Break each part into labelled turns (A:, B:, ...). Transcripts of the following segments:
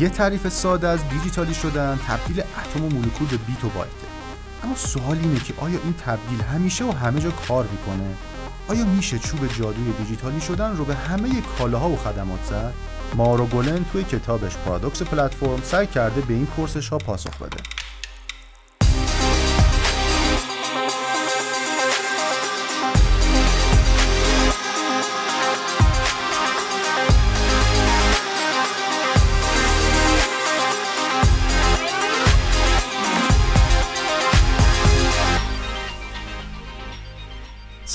A: یه تعریف ساده از دیجیتالی شدن تبدیل اتم و مولکول به بیت و بایته اما سوال اینه که آیا این تبدیل همیشه و همه جا کار می‌کنه؟ آیا میشه چوب جادوی دیجیتالی شدن رو به همه کالاها و خدمات زد؟ مارو گولن توی کتابش پارادوکس پلتفرم سعی کرده به این پرسش ها پاسخ بده.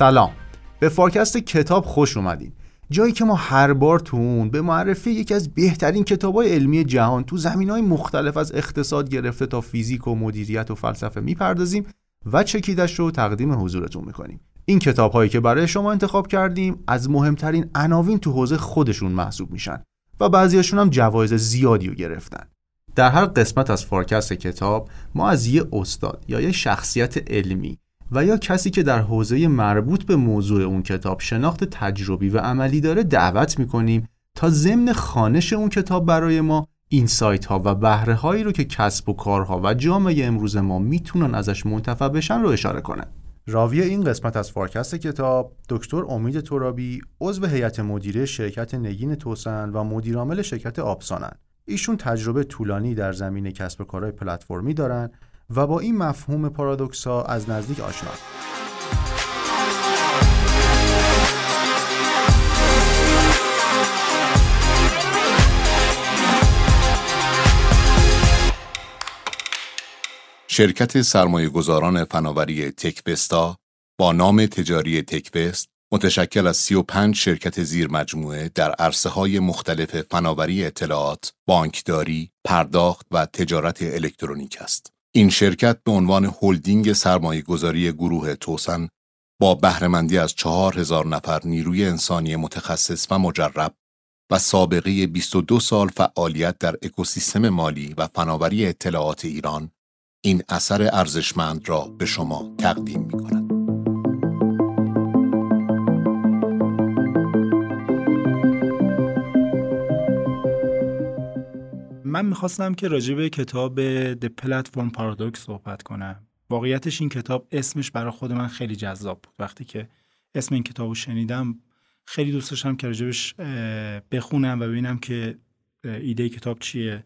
A: سلام. به فارکست کتاب خوش اومدین. جایی که ما هر بار تو اون به معرفی یکی از بهترین کتاب های علمی جهان تو زمینه های مختلف از اقتصاد گرفته تا فیزیک و مدیریت و فلسفه می‌پردازیم و چکیدش رو تقدیم حضورتون می‌کنیم. این کتاب هایی که برای شما انتخاب کردیم از مهمترین عناوین تو حوزه خودشون محسوب میشن و بعضیاشون هم جوایز زیادی رو گرفتن. در هر قسمت از فارکست کتاب ما از یه استاد یا یه شخصیت علمی و یا کسی که در حوزه مربوط به موضوع اون کتاب شناخت تجربی و عملی داره دعوت می‌کنیم تا ضمن خانش اون کتاب برای ما این سایت ها و بهره هایی رو که کسب و کارها و جامعه امروز ما می‌تونن ازش منتفع بشن رو اشاره کنه. راوی این قسمت از فارکست کتاب دکتر امید ترابی عضو هیئت مدیره شرکت نگین توسن و مدیرعامل شرکت آبسانن. ایشون تجربه طولانی در زمین کسب و کارهای پلتفرمی دارن و با این مفهوم پارادوکسا از نزدیک آشنا
B: شرکت سرمایه گذاران فناوری تکبستا با نام تجاری تکبست متشکل از 35 شرکت زیر مجموعه در عرصه های مختلف فناوری اطلاعات، بانکداری، پرداخت و تجارت الکترونیک است. این شرکت به عنوان هلدینگ سرمایه گذاری گروه توسن با بهرهمندی از چهار هزار نفر نیروی انسانی متخصص و مجرب و سابقه 22 سال فعالیت در اکوسیستم مالی و فناوری اطلاعات ایران این اثر ارزشمند را به شما تقدیم می کند.
C: من می‌خواستم که راجع به کتاب The Platform Paradox صحبت کنم. واقعیتش این کتاب اسمش برای خود من خیلی جذاب بود. وقتی که اسم این کتاب رو شنیدم خیلی دوست داشتم که راجبش بخونم و ببینم که ایده کتاب چیه.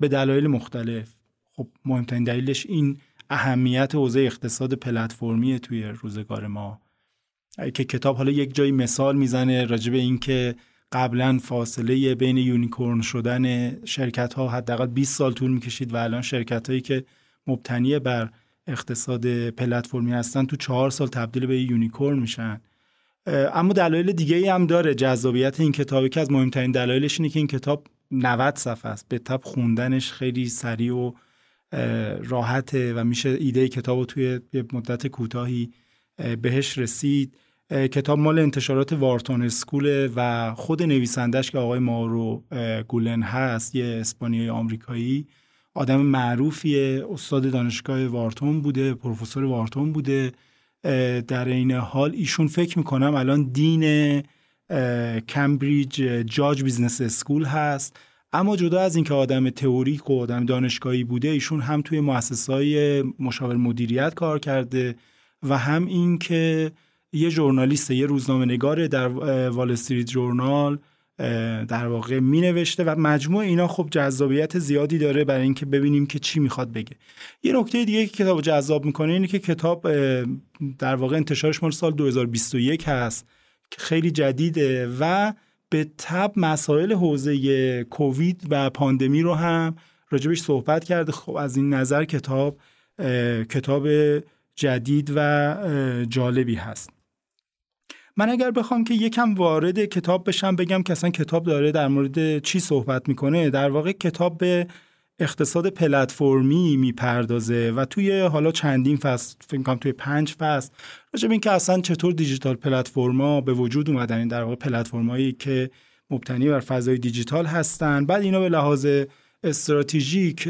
C: به دلایل مختلف. خب مهمترین دلیلش این اهمیت حوزه اقتصاد پلتفرمی توی روزگار ما. که کتاب حالا یک جایی مثال می‌زنه راجع به اینکه قبلا فاصله بین یونیکورن شدن شرکت ها حداقل 20 سال طول می‌کشید و الان شرکت هایی که مبتنی بر اقتصاد پلتفرمی هستن تو چهار سال تبدیل به unicorn میشن. اما دلایل دیگه ای هم داره. جذابیت این کتابی که از مهمترین دلایلش اینه که این کتاب 90 صفحه است. به تبع خوندنش خیلی سریع و راحته و میشه ایده کتاب رو توی مدت کوتاهی بهش رسید. کتاب مال انتشارات وارتون اسکول و خود نویسندش که آقای مارو گیلن هست یه اسپانیایی آمریکایی. آدم معروفیه. استاد دانشگاه وارتون بوده پروفسور وارتون بوده. در این حال ایشون فکر می‌کنم الان dean Cambridge Judge Business School هست. اما جدا از اینکه آدم تئوریک و آدم دانشگاهی بوده ایشون هم توی مؤسسه‌های مشاور مدیریت کار کرده و هم اینکه یه ژورنالیست یه روزنامه نگار در وال استریت جورنال در واقع می نوشته و مجموع اینا خب جذابیت زیادی داره برای اینکه ببینیم که چی می‌خواد بگه. یه نکته دیگه که کتاب جذاب می‌کنه اینه که کتاب در واقع انتشارش مال سال 2021 هست که خیلی جدیده و به تب مسائل حوزه کووید و پاندمی رو هم راجبش صحبت کرده. خب از این نظر کتاب کتاب جدید و جالبی هست. من اگر بخوام که یکم وارد کتاب بشم بگم که اصلا کتاب داره در مورد چی صحبت می‌کنه؟ در واقع کتاب به اقتصاد پلتفرمی می‌پردازه و توی حالا چندین فصل فکر کنم توی پنج فصل راجع به اینکه اصلا چطور دیجیتال پلتفرما به وجود اومدن این در واقع پلتفرمایی که مبتنی بر فضای دیجیتال هستن. بعد اینا به لحاظ استراتژیک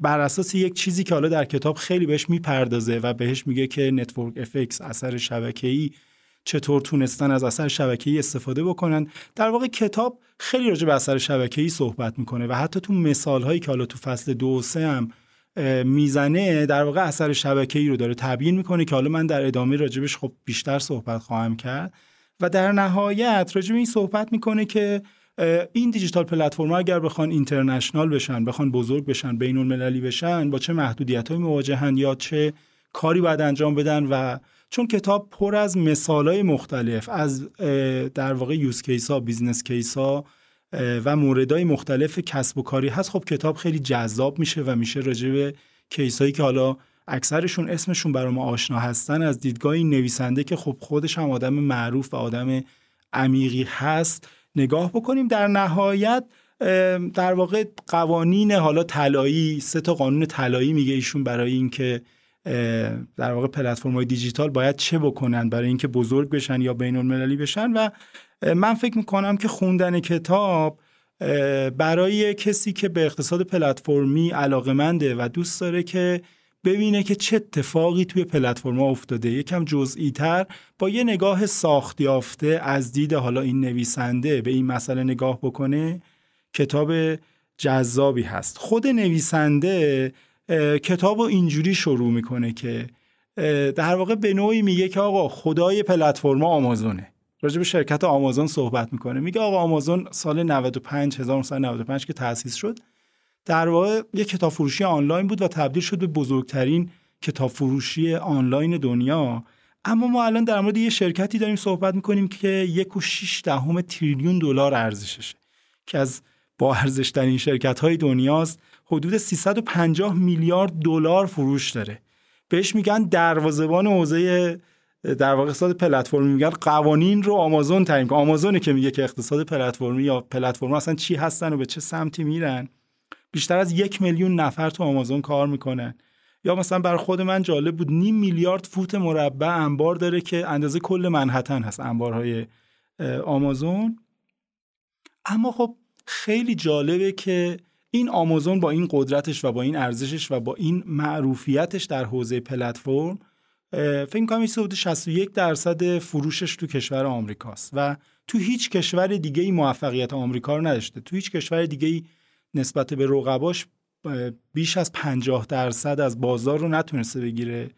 C: بر اساس یک چیزی که حالا در کتاب خیلی بهش می‌پردازه و بهش میگه که network effects اثر شبکه‌ای چطور تونستن از اثر شبکه‌ای استفاده بکنن. در واقع کتاب خیلی راجع به اثر شبکه‌ای صحبت می‌کنه و حتی تو مثال هایی که حالا تو فصل دو و سه هم می‌زنه در واقع اثر شبکه‌ای رو داره تبیین می‌کنه که حالا من در ادامه راجبش خب بیشتر صحبت خواهم کرد. و در نهایت راجب این صحبت می‌کنه که این digital platform اگر بخوان international بشن بخوان بزرگ بشن بین المللی بشن با چه محدودیت های مواجهن یا چه کاری باید انجام بدن و چون کتاب پر از مثال های مختلف از در واقع use case ها business case ها و موردهای مختلف کسب و کاری هست. خب کتاب خیلی جذاب میشه و میشه راجع به case هایی که حالا اکثرشون اسمشون برای ما آشنا هستن. از دیدگاه این نویسنده که خب خودش هم آدم معروف و آدم عمیقی هست. نگاه بکنیم در نهایت در واقع قوانین حالا طلایی سه تا قانون طلایی میگه ایشون برای اینکه در واقع پلتفرم های دیجیتال باید چه بکنن؟ برای اینکه بزرگ بشن یا بین المللی بشن؟ و من فکر می‌کنم که خوندن کتاب برای کسی که به اقتصاد پلتفرمی علاقه و دوست داره که ببینه که چه اتفاقی توی پلتفرم افتاده. یکم جزئی تر با یه نگاه ساخت یافته از دید حالا این نویسنده به این مسئله نگاه بکنه کتاب جذابی هست. خود نویسنده کتاب رو اینجوری شروع می‌کنه که در واقع به نوعی میگه که آقا خدای پلتفرم آمازونه. راجع به شرکت آمازون صحبت می‌کنه. میگه آقا آمازون سال 95 1995 که تأسیس شد در واقع یک کتاب فروشی آنلاین بود و تبدیل شد به بزرگترین کتاب فروشی آنلاین دنیا. اما ما الان در مورد یه شرکتی داریم صحبت می‌کنیم که یک و شیش دهم تریلیون دلار ارزششه که از با ارزشترین شرکت های دنیاست. حدود 350 میلیارد دلار فروش داره. بهش میگن دروازبان حوزه در واقع اقتصاد پلتفرمی میگن قوانین رو آمازون تعیین کنه. آمازونه که میگه که اقتصاد پلتفرمی یا پلتفرم اصلا چی هستن و به چه سمتی میرن. بیشتر از یک میلیون نفر تو آمازون کار می‌کنن. یا مثلا بر خود من جالب بود نیم میلیارد فوت مربع انبار داره که اندازه کل منحتن هست انبارهای آمازون. اما خب خیلی جالبه که این آمازون با این قدرتش و با این ارزشش و با این معروفیتش در حوزه پلتفرم فکر می‌کنم حدود 61 درصد فروشش تو کشور آمریکاست و تو هیچ کشور دیگه ای موفقیت آمریکا رو نداشته. تو هیچ کشور دیگه ای نسبت به رقباش بیش از 50 درصد از بازار رو نتونسته بگیره.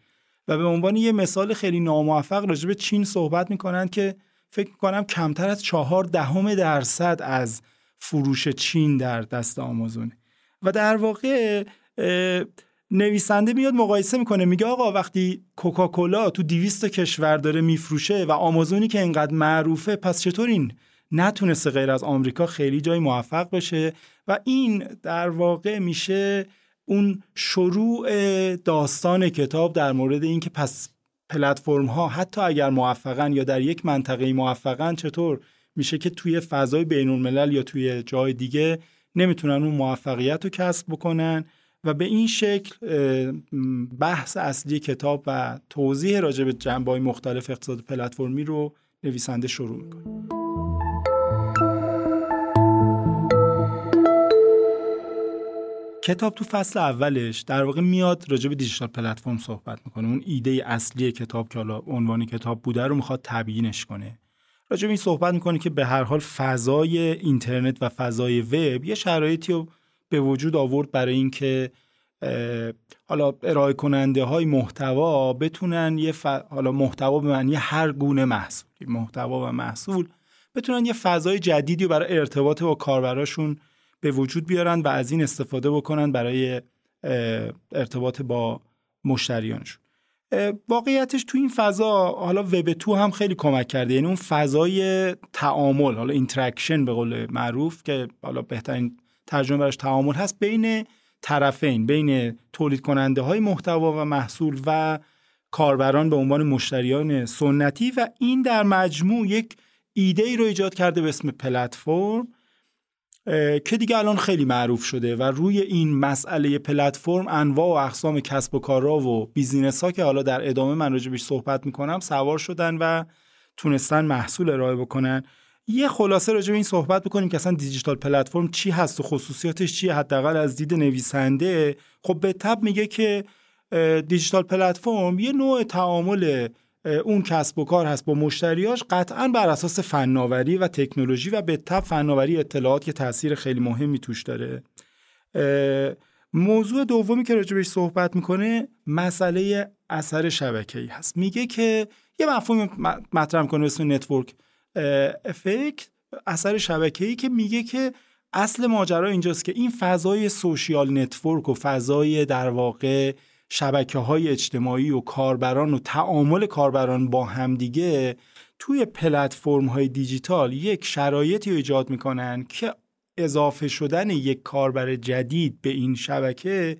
C: و به عنوان یه مثال خیلی ناموفق راجع به چین صحبت می‌کنن که فکر می‌کنم کمتر از چهار دهم درصد از فروش چین در دست آمازونه. و در واقع نویسنده میاد مقایسه می‌کنه میگه آقا وقتی کوکاکولا تو 200 کشور داره میفروشه و آمازونی که اینقدر معروفه پس چطور این نتونسته غیر از آمریکا خیلی جای موفق بشه؟ و این در واقع میشه اون شروع داستان کتاب در مورد اینکه پس پلتفرم ها حتی اگر موفقن یا در یک منطقه موفقن چطور میشه که توی فضای بین الملل یا توی جای دیگه نمی‌تونن اون موفقیت رو کسب بکنن و به این شکل بحث اصلی کتاب و توضیح راجع به جنبه مختلف اقتصاد پلتفرمی رو نویسنده شروع می‌کنه. کتاب تو فصل اولش در واقع میاد راجع به دیجیتال پلتفرم صحبت می‌کنه. اون ایده اصلی کتاب که حالا عنوان کتاب بوده رو می‌خواد تبیینش کنه. راجع به این صحبت می‌کنه که به هر حال فضای اینترنت و فضای وب یه شرایطی رو به وجود آورد برای اینکه حالا ارائه کننده های محتوا بتونن یه حالا محتوا به معنی هر گونه محصول محتوا و محصول بتونن یه فضای جدیدی رو برای ارتباط با کاربراشون به وجود بیارن و از این استفاده بکنن برای ارتباط با مشتریانشون. واقعیتش تو این فضا حالا web two هم خیلی کمک کرده. یعنی اون فضای تعامل حالا interaction به قول معروف که حالا بهترین ترجمه براش تعامل هست بین طرفین بین تولید کننده های محتوا و محصول و کاربران به عنوان مشتریان سنتی. و این در مجموع یک ایده ای رو ایجاد کرده به اسم پلتفرم. که دیگه الان خیلی معروف شده و روی این مسئله پلتفرم انواع و اقسام کسب و کارها و بیزینس ها که حالا در ادامه من راجبش صحبت می‌کنم سوار شدن و تونستن محصول ارائه بکنن. یه خلاصه راجع به این صحبت بکنیم که اصلا دیجیتال پلتفرم چی هست و خصوصیاتش چیه حداقل از دید نویسنده. خب به تبع میگه که digital platform یه نوع تعامل اون کسب و کار هست با مشتریاش قطعا بر اساس فناوری و تکنولوژی و به تبع فناوری اطلاعات که تاثیر خیلی مهمی توش داره. موضوع دومی که راجبش صحبت می‌کنه مسئله اثر شبکه‌ای هست. میگه که یه مفهوم مطرح کنه اسم network effect اثر شبکه‌ای که میگه که اصل ماجرا اینجاست که این فضای social network و فضای در واقع شبکه های اجتماعی و کاربران و تعامل کاربران با همدیگه توی پلتفرم های دیجیتال یک شرایطی ایجاد می‌کنن که اضافه شدن یک کاربر جدید به این شبکه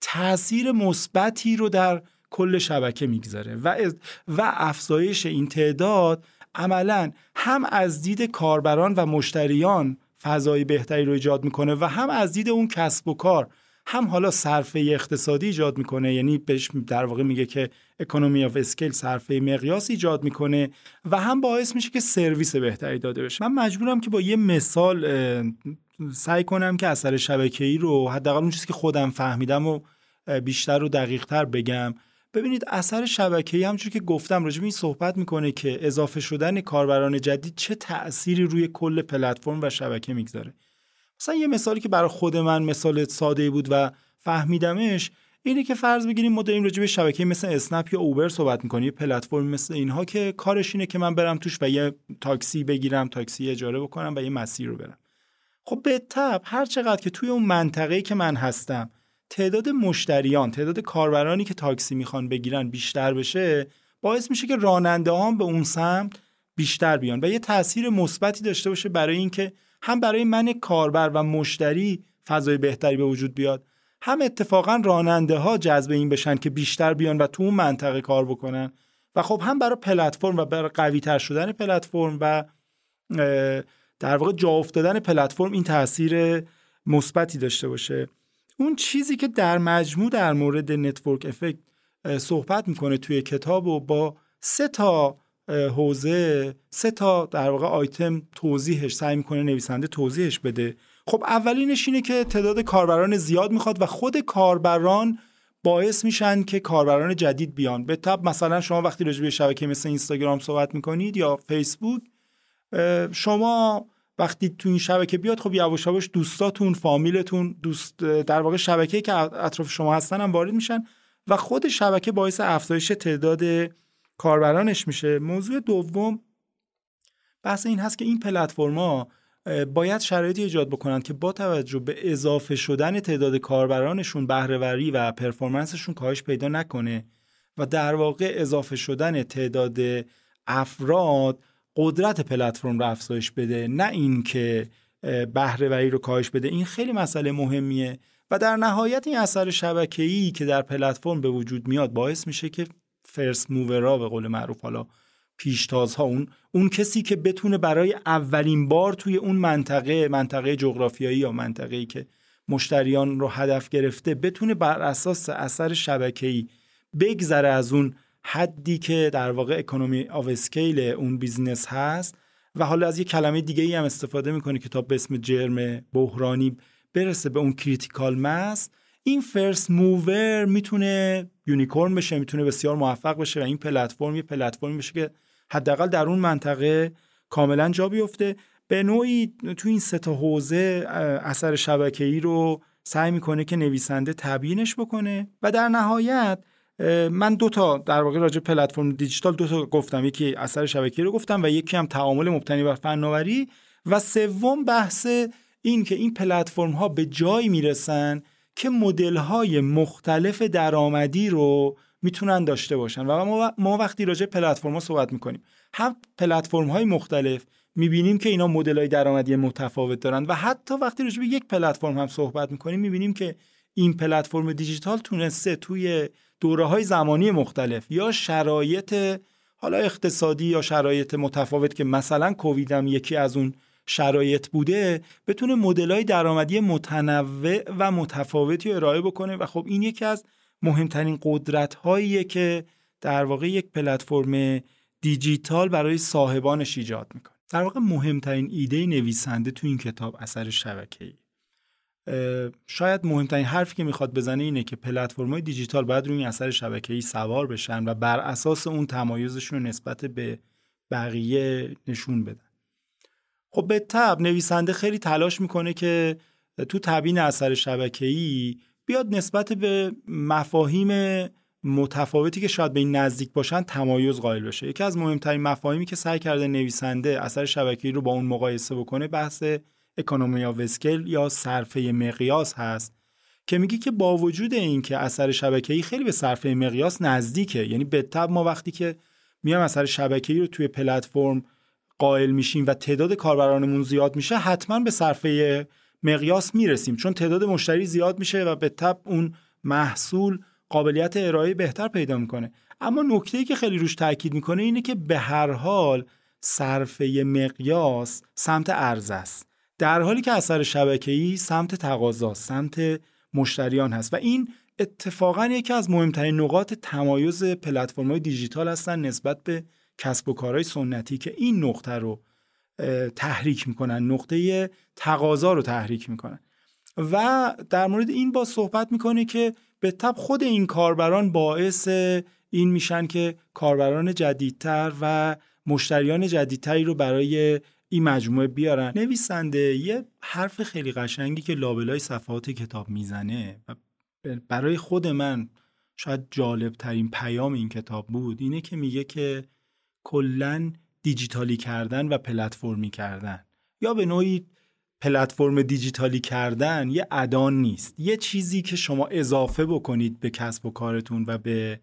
C: تاثیر مثبتی رو در کل شبکه می‌گذاره و, و افزایش این تعداد عملا هم از دید کاربران و مشتریان فضای بهتری رو ایجاد می‌کنه و هم از دید اون کسب و کار هم حالا صرفه اقتصادی ایجاد می‌کنه یعنی بهش در واقع میگه که economy of scale صرفه مقیاس ایجاد می‌کنه و هم باعث میشه که سرویس بهتری داده بشه. من مجبورم که با یه مثال سعی کنم که اثر شبکه‌ای رو حداقل اون چیزی که خودم فهمیدم و بیشتر و دقیقتر بگم. ببینید اثر شبکه‌ای همونجور که گفتم راجع این صحبت می‌کنه که اضافه شدن کاربران جدید چه تأثیری روی کل پلتفرم و شبکه می‌گذاره. مثلا یه مثالی که برای خود من مثال ساده بود و فهمیدمش اینه که فرض بگیریم ما داریم راجع به شبکه مثل اسنپ یا اوبر صحبت می‌کنیم. یه پلتفرم مثل اینها که کارش اینه که من برم توش و یه تاکسی بگیرم تاکسی اجاره بکنم و یه مسیر رو برم. خب به تب هر چقدر که توی اون منطقه‌ای که من هستم تعداد مشتریان تعداد کاربرانی که تاکسی می‌خوان بگیرن بیشتر بشه باعث میشه که راننده هم به اون سمت بیشتر بیان و یه تاثیر مثبتی داشته باشه برای اینکه هم برای من کاربر و مشتری فضای بهتری به وجود بیاد هم اتفاقا راننده ها جذب این بشن که بیشتر بیان و تو اون منطقه کار بکنن. و خب هم برای پلتفرم و برای قوی تر شدن پلتفرم و در واقع جا افتادن پلتفرم این تاثیر مثبتی داشته باشه. اون چیزی که در مجموع در مورد network effect صحبت می‌کنه توی کتاب و با سه تا حوزه سه تا در واقع آیتم توضیحش سعی می‌کنه نویسنده توضیحش بده. خب اولینش اینه که تعداد کاربران زیاد می‌خواد و خود کاربران باعث میشن که کاربران جدید بیان. به تبع مثلا شما وقتی راجع به شبکه مثل اینستاگرام صحبت می‌کنید یا فیسبوک شما وقتی تو این شبکه بیاد خب یواش یواش دوستاتون فامیلتون دوست در واقع شبکه که اطراف شما هستن هم وارد میشن و خود شبکه باعث افزایش تعداد کاربرانش میشه. موضوع دوم بحث این هست که این پلتفرما باید شرایطی ایجاد بکنند که با توجه به اضافه شدن تعداد کاربرانشون بهرهوری و پرفورمنسشون کاهش پیدا نکنه و در واقع اضافه شدن تعداد افراد قدرت پلتفرم رو افزایش بده نه اینکه بهرهوری رو کاهش بده. این خیلی مسئله مهمیه و در نهایت این اثر شبکه‌ای که در پلتفرم به وجود میاد باعث میشه که فرست موورا به قول معروف حالا پیشتازها اون اون کسی که بتونه برای اولین بار توی اون منطقه منطقه جغرافیایی یا منطقه‌ای که مشتریان رو هدف گرفته بتونه بر اساس اثر شبکه‌ای بگذره از اون حدی که در واقع economy of scale اون business هست و حالا از یه کلمه دیگه ای هم استفاده می‌کنه کتاب به اسم جرم بحرانی برسه به اون critical mass این first mover می‌تونه unicorn بشه می‌تونه بسیار موفق بشه و این پلتفرم یه پلتفرمی بشه که حداقل در اون منطقه کاملا جا بیفته. به نوعی تو این سه تا حوزه اثر شبکه‌ای رو سعی می‌کنه که نویسنده تبیینش بکنه و در نهایت من دو تا در واقع راجع پلتفرم دیجیتال دو تا گفتم. یکی اثر شبکه‌ای رو گفتم و یکی هم تعامل مبتنی بر فناوری. و سوم بحث این که این پلتفرم ها به جایی می‌رسن که مدل های مختلف درآمدی رو می‌تونن داشته باشن. و ما وقتی راجع پلتفرم ها صحبت می‌کنیم هم پلتفرم های مختلف می‌بینیم که اینا مدل های درآمدی متفاوت دارن. و حتی وقتی راجع به یک پلتفرم هم صحبت می‌کنیم می‌بینیم که این پلتفرم دیجیتال تونسته توی دوره های زمانی مختلف یا شرایط حالا اقتصادی یا شرایط متفاوت که مثلا کووید هم یکی از اون شرایط بوده بتونه مدلای درآمدی متنوع و متفاوتی ارائه بکنه. و خب این یکی از مهمترین قدرت هاییه که در واقع یک پلتفرم دیجیتال برای صاحبانش ایجاد می‌کنه. در واقع مهمترین ایده نویسنده تو این کتاب اثر شبکه‌ای. شاید مهمترین حرفی که می‌خواد بزنه اینه که پلتفرم‌های دیجیتال باید روی این اثر شبکه‌ای سوار بشن و بر اساس اون تمایزشون نسبت به بقیه نشون بدن. خب به تب نویسنده خیلی تلاش می‌کنه که تو تبیین اثر شبکه‌ای بیاد نسبت به مفاهیم متفاوتی که شاید به این نزدیک باشن تمایز قائل بشه. یکی از مهمترین مفاهیمی که سعی کرده نویسنده اثر شبکه‌ای رو با اون مقایسه بکنه بحث economy of scale یا صرفه مقیاس هست که میگه که با وجود اینکه اثر شبکه‌ای خیلی به صرفه مقیاس نزدیکه یعنی به ما وقتی که میام اثر شبکه‌ای رو توی پلتفرم قائل میشیم و تعداد کاربرانمون زیاد میشه حتما به صرفه مقیاس می‌رسیم. چون تعداد مشتری زیاد میشه و به تبع اون محصول قابلیت ارائه بهتر پیدا می‌کنه. اما نکته که خیلی روش تاکید می‌کنه اینه که به هر حال صرفه مقیاس سمت ارز است. در حالی که اثر شبکه‌ای سمت تقاضا سمت مشتریان هست. و این اتفاقا یکی از مهمترین نقاط تمایز پلتفرم‌های دیجیتال هستن نسبت به کسب و کارهای سنتی که این نقطه رو تحریک می‌کنن نقطه تقاضا رو تحریک می‌کنن. و در مورد این با صحبت می‌کنه که به تب خود این کاربران باعث این میشن که کاربران جدیدتر و مشتریان جدیدتری رو برای این مجموعه بیارن. نویسنده یه حرف خیلی قشنگی که لابلای صفحات کتاب می‌زنه و برای خود من شاید جالب ترین پیام این کتاب بود اینه که میگه که کلا دیجیتالی کردن و پلتفرمی کردن. یا به نوعی پلتفرم دیجیتالی کردن یه ادان نیست. یه چیزی که شما اضافه بکنید به کسب و کارتون و به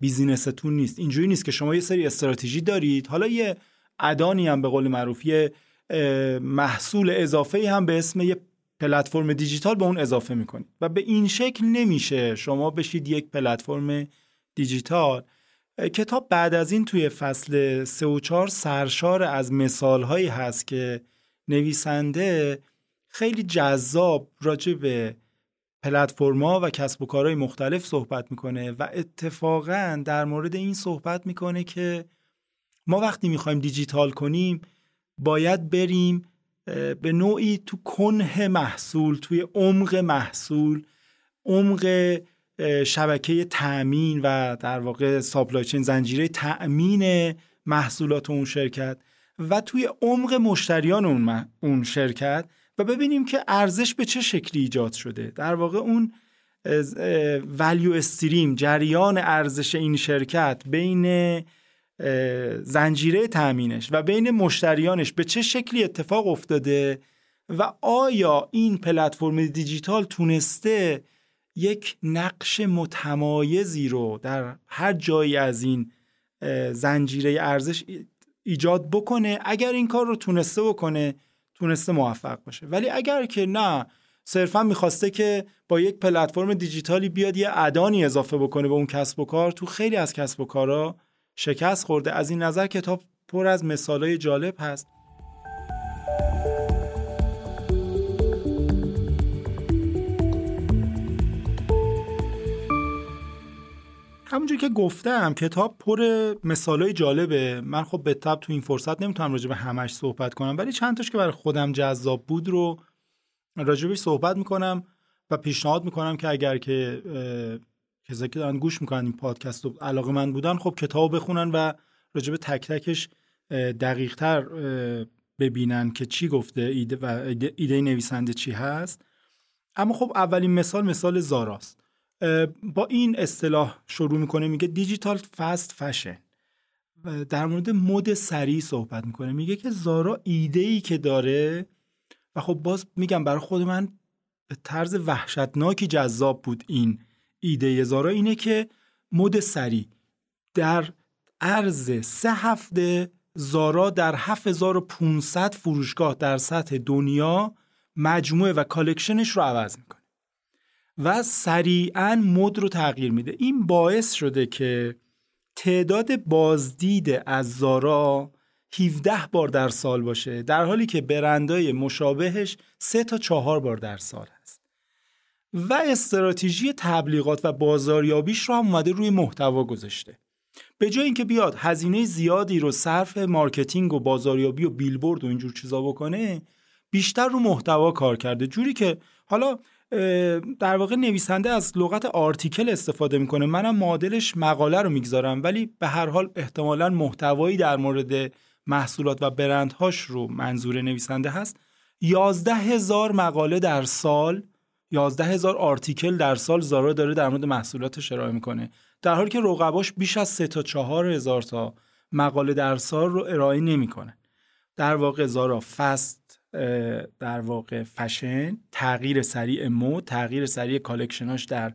C: بیزینستون نیست. اینجوری نیست که شما یه سری استراتژی دارید. حالا یه ادانی هم به قول معروف یه محصول اضافه هم به اسم یه پلتفرم دیجیتال به اون اضافه می‌کنید. و به این شکل نمیشه شما بشید یک پلتفرم دیجیتال. کتاب بعد از این توی فصل 3 و 4 سرشار از مثال هایی هست که نویسنده خیلی جذاب راجع به پلتفرما و کسب و کارهای مختلف صحبت می‌کنه و اتفاقا در مورد این صحبت می‌کنه که ما وقتی می‌خوایم دیجیتال کنیم باید بریم به نوعی تو کنه محصول توی عمق محصول عمق شبکه تأمین و در واقع ساپلایچین زنجیره تأمین محصولات اون شرکت و توی عمق مشتریان اون, اون شرکت و ببینیم که ارزش به چه شکلی ایجاد شده. در واقع اون ولیو استریم جریان ارزش این شرکت بین زنجیره تأمینش و بین مشتریانش به چه شکلی اتفاق افتاده و آیا این پلتفرم دیجیتال تونسته یک نقش متمایزی رو در هر جایی از این زنجیره ارزش ایجاد بکنه اگر این کار رو تونسته بکنه تونسته موفق باشه. ولی اگر که نه صرفا می‌خواسته که با یک پلتفرم دیجیتالی بیاد یه ادانی اضافه بکنه به اون کسب و کار تو خیلی از کسب و کارا شکست خورده. از این نظر کتاب پر از مثالای جالب هست. همونجور که گفتم کتاب پر مثالای جالبه. من خب به تب تو این فرصت نمی‌تونم راجع به همش صحبت کنم ولی چند تاش که برای خودم جذاب بود رو راجبش صحبت می‌کنم و پیشنهاد می‌کنم که اگر که کسایی که دارن گوش می‌کنن این پادکست رو علاقه من بودن خب کتاب بخونن و راجب تک تکش دقیق تر ببینن که چی گفته ایده و ایده نویسنده چی هست. اما خب اولین مثال مثال زاراست. با این اصطلاح شروع می‌کنه میگه دیجیتال فست فشن. در مورد مد سریع صحبت می‌کنه. میگه که زارا ایده ای که داره و خب باز میگم برای خود من به طرز وحشتناکی جذاب بود این ایده زارا اینه که مد سریع در عرض سه هفته زارا در 7500 فروشگاه در سطح دنیا مجموعه و collection ش رو عوض می‌کنه. و سریعا مد رو تغییر میده. این باعث شده که تعداد بازدید از زارا 17 بار در سال باشه در حالی که برندهای مشابهش 3 تا 4 بار در سال هست. و استراتژی تبلیغات و بازاریابیش رو هم اومده روی محتوا گذاشته. به جای اینکه بیاد هزینه زیادی رو صرف marketing و بازاریابی و بیلبورد و اینجور چیزا بکنه بیشتر رو محتوا کار کرده. جوری که حالا در واقع نویسنده از لغت آرتیکل استفاده می‌کنه. منم معادلش مقاله رو می‌گذارم ولی به هر حال احتمالا محتوایی در مورد محصولات و برندهاش رو منظور نویسنده هست. یازده هزار مقاله در سال یازده هزار آرتیکل در سال زارا داره در مورد محصولاتش ارائه می‌کنه. در حالی که رقباش بیش از سه تا چهار هزار تا مقاله در سال رو ارائه نمی‌کنه. در واقع زارا fast در واقع فشن تغییر سریع مد تغییر سریع collection اش در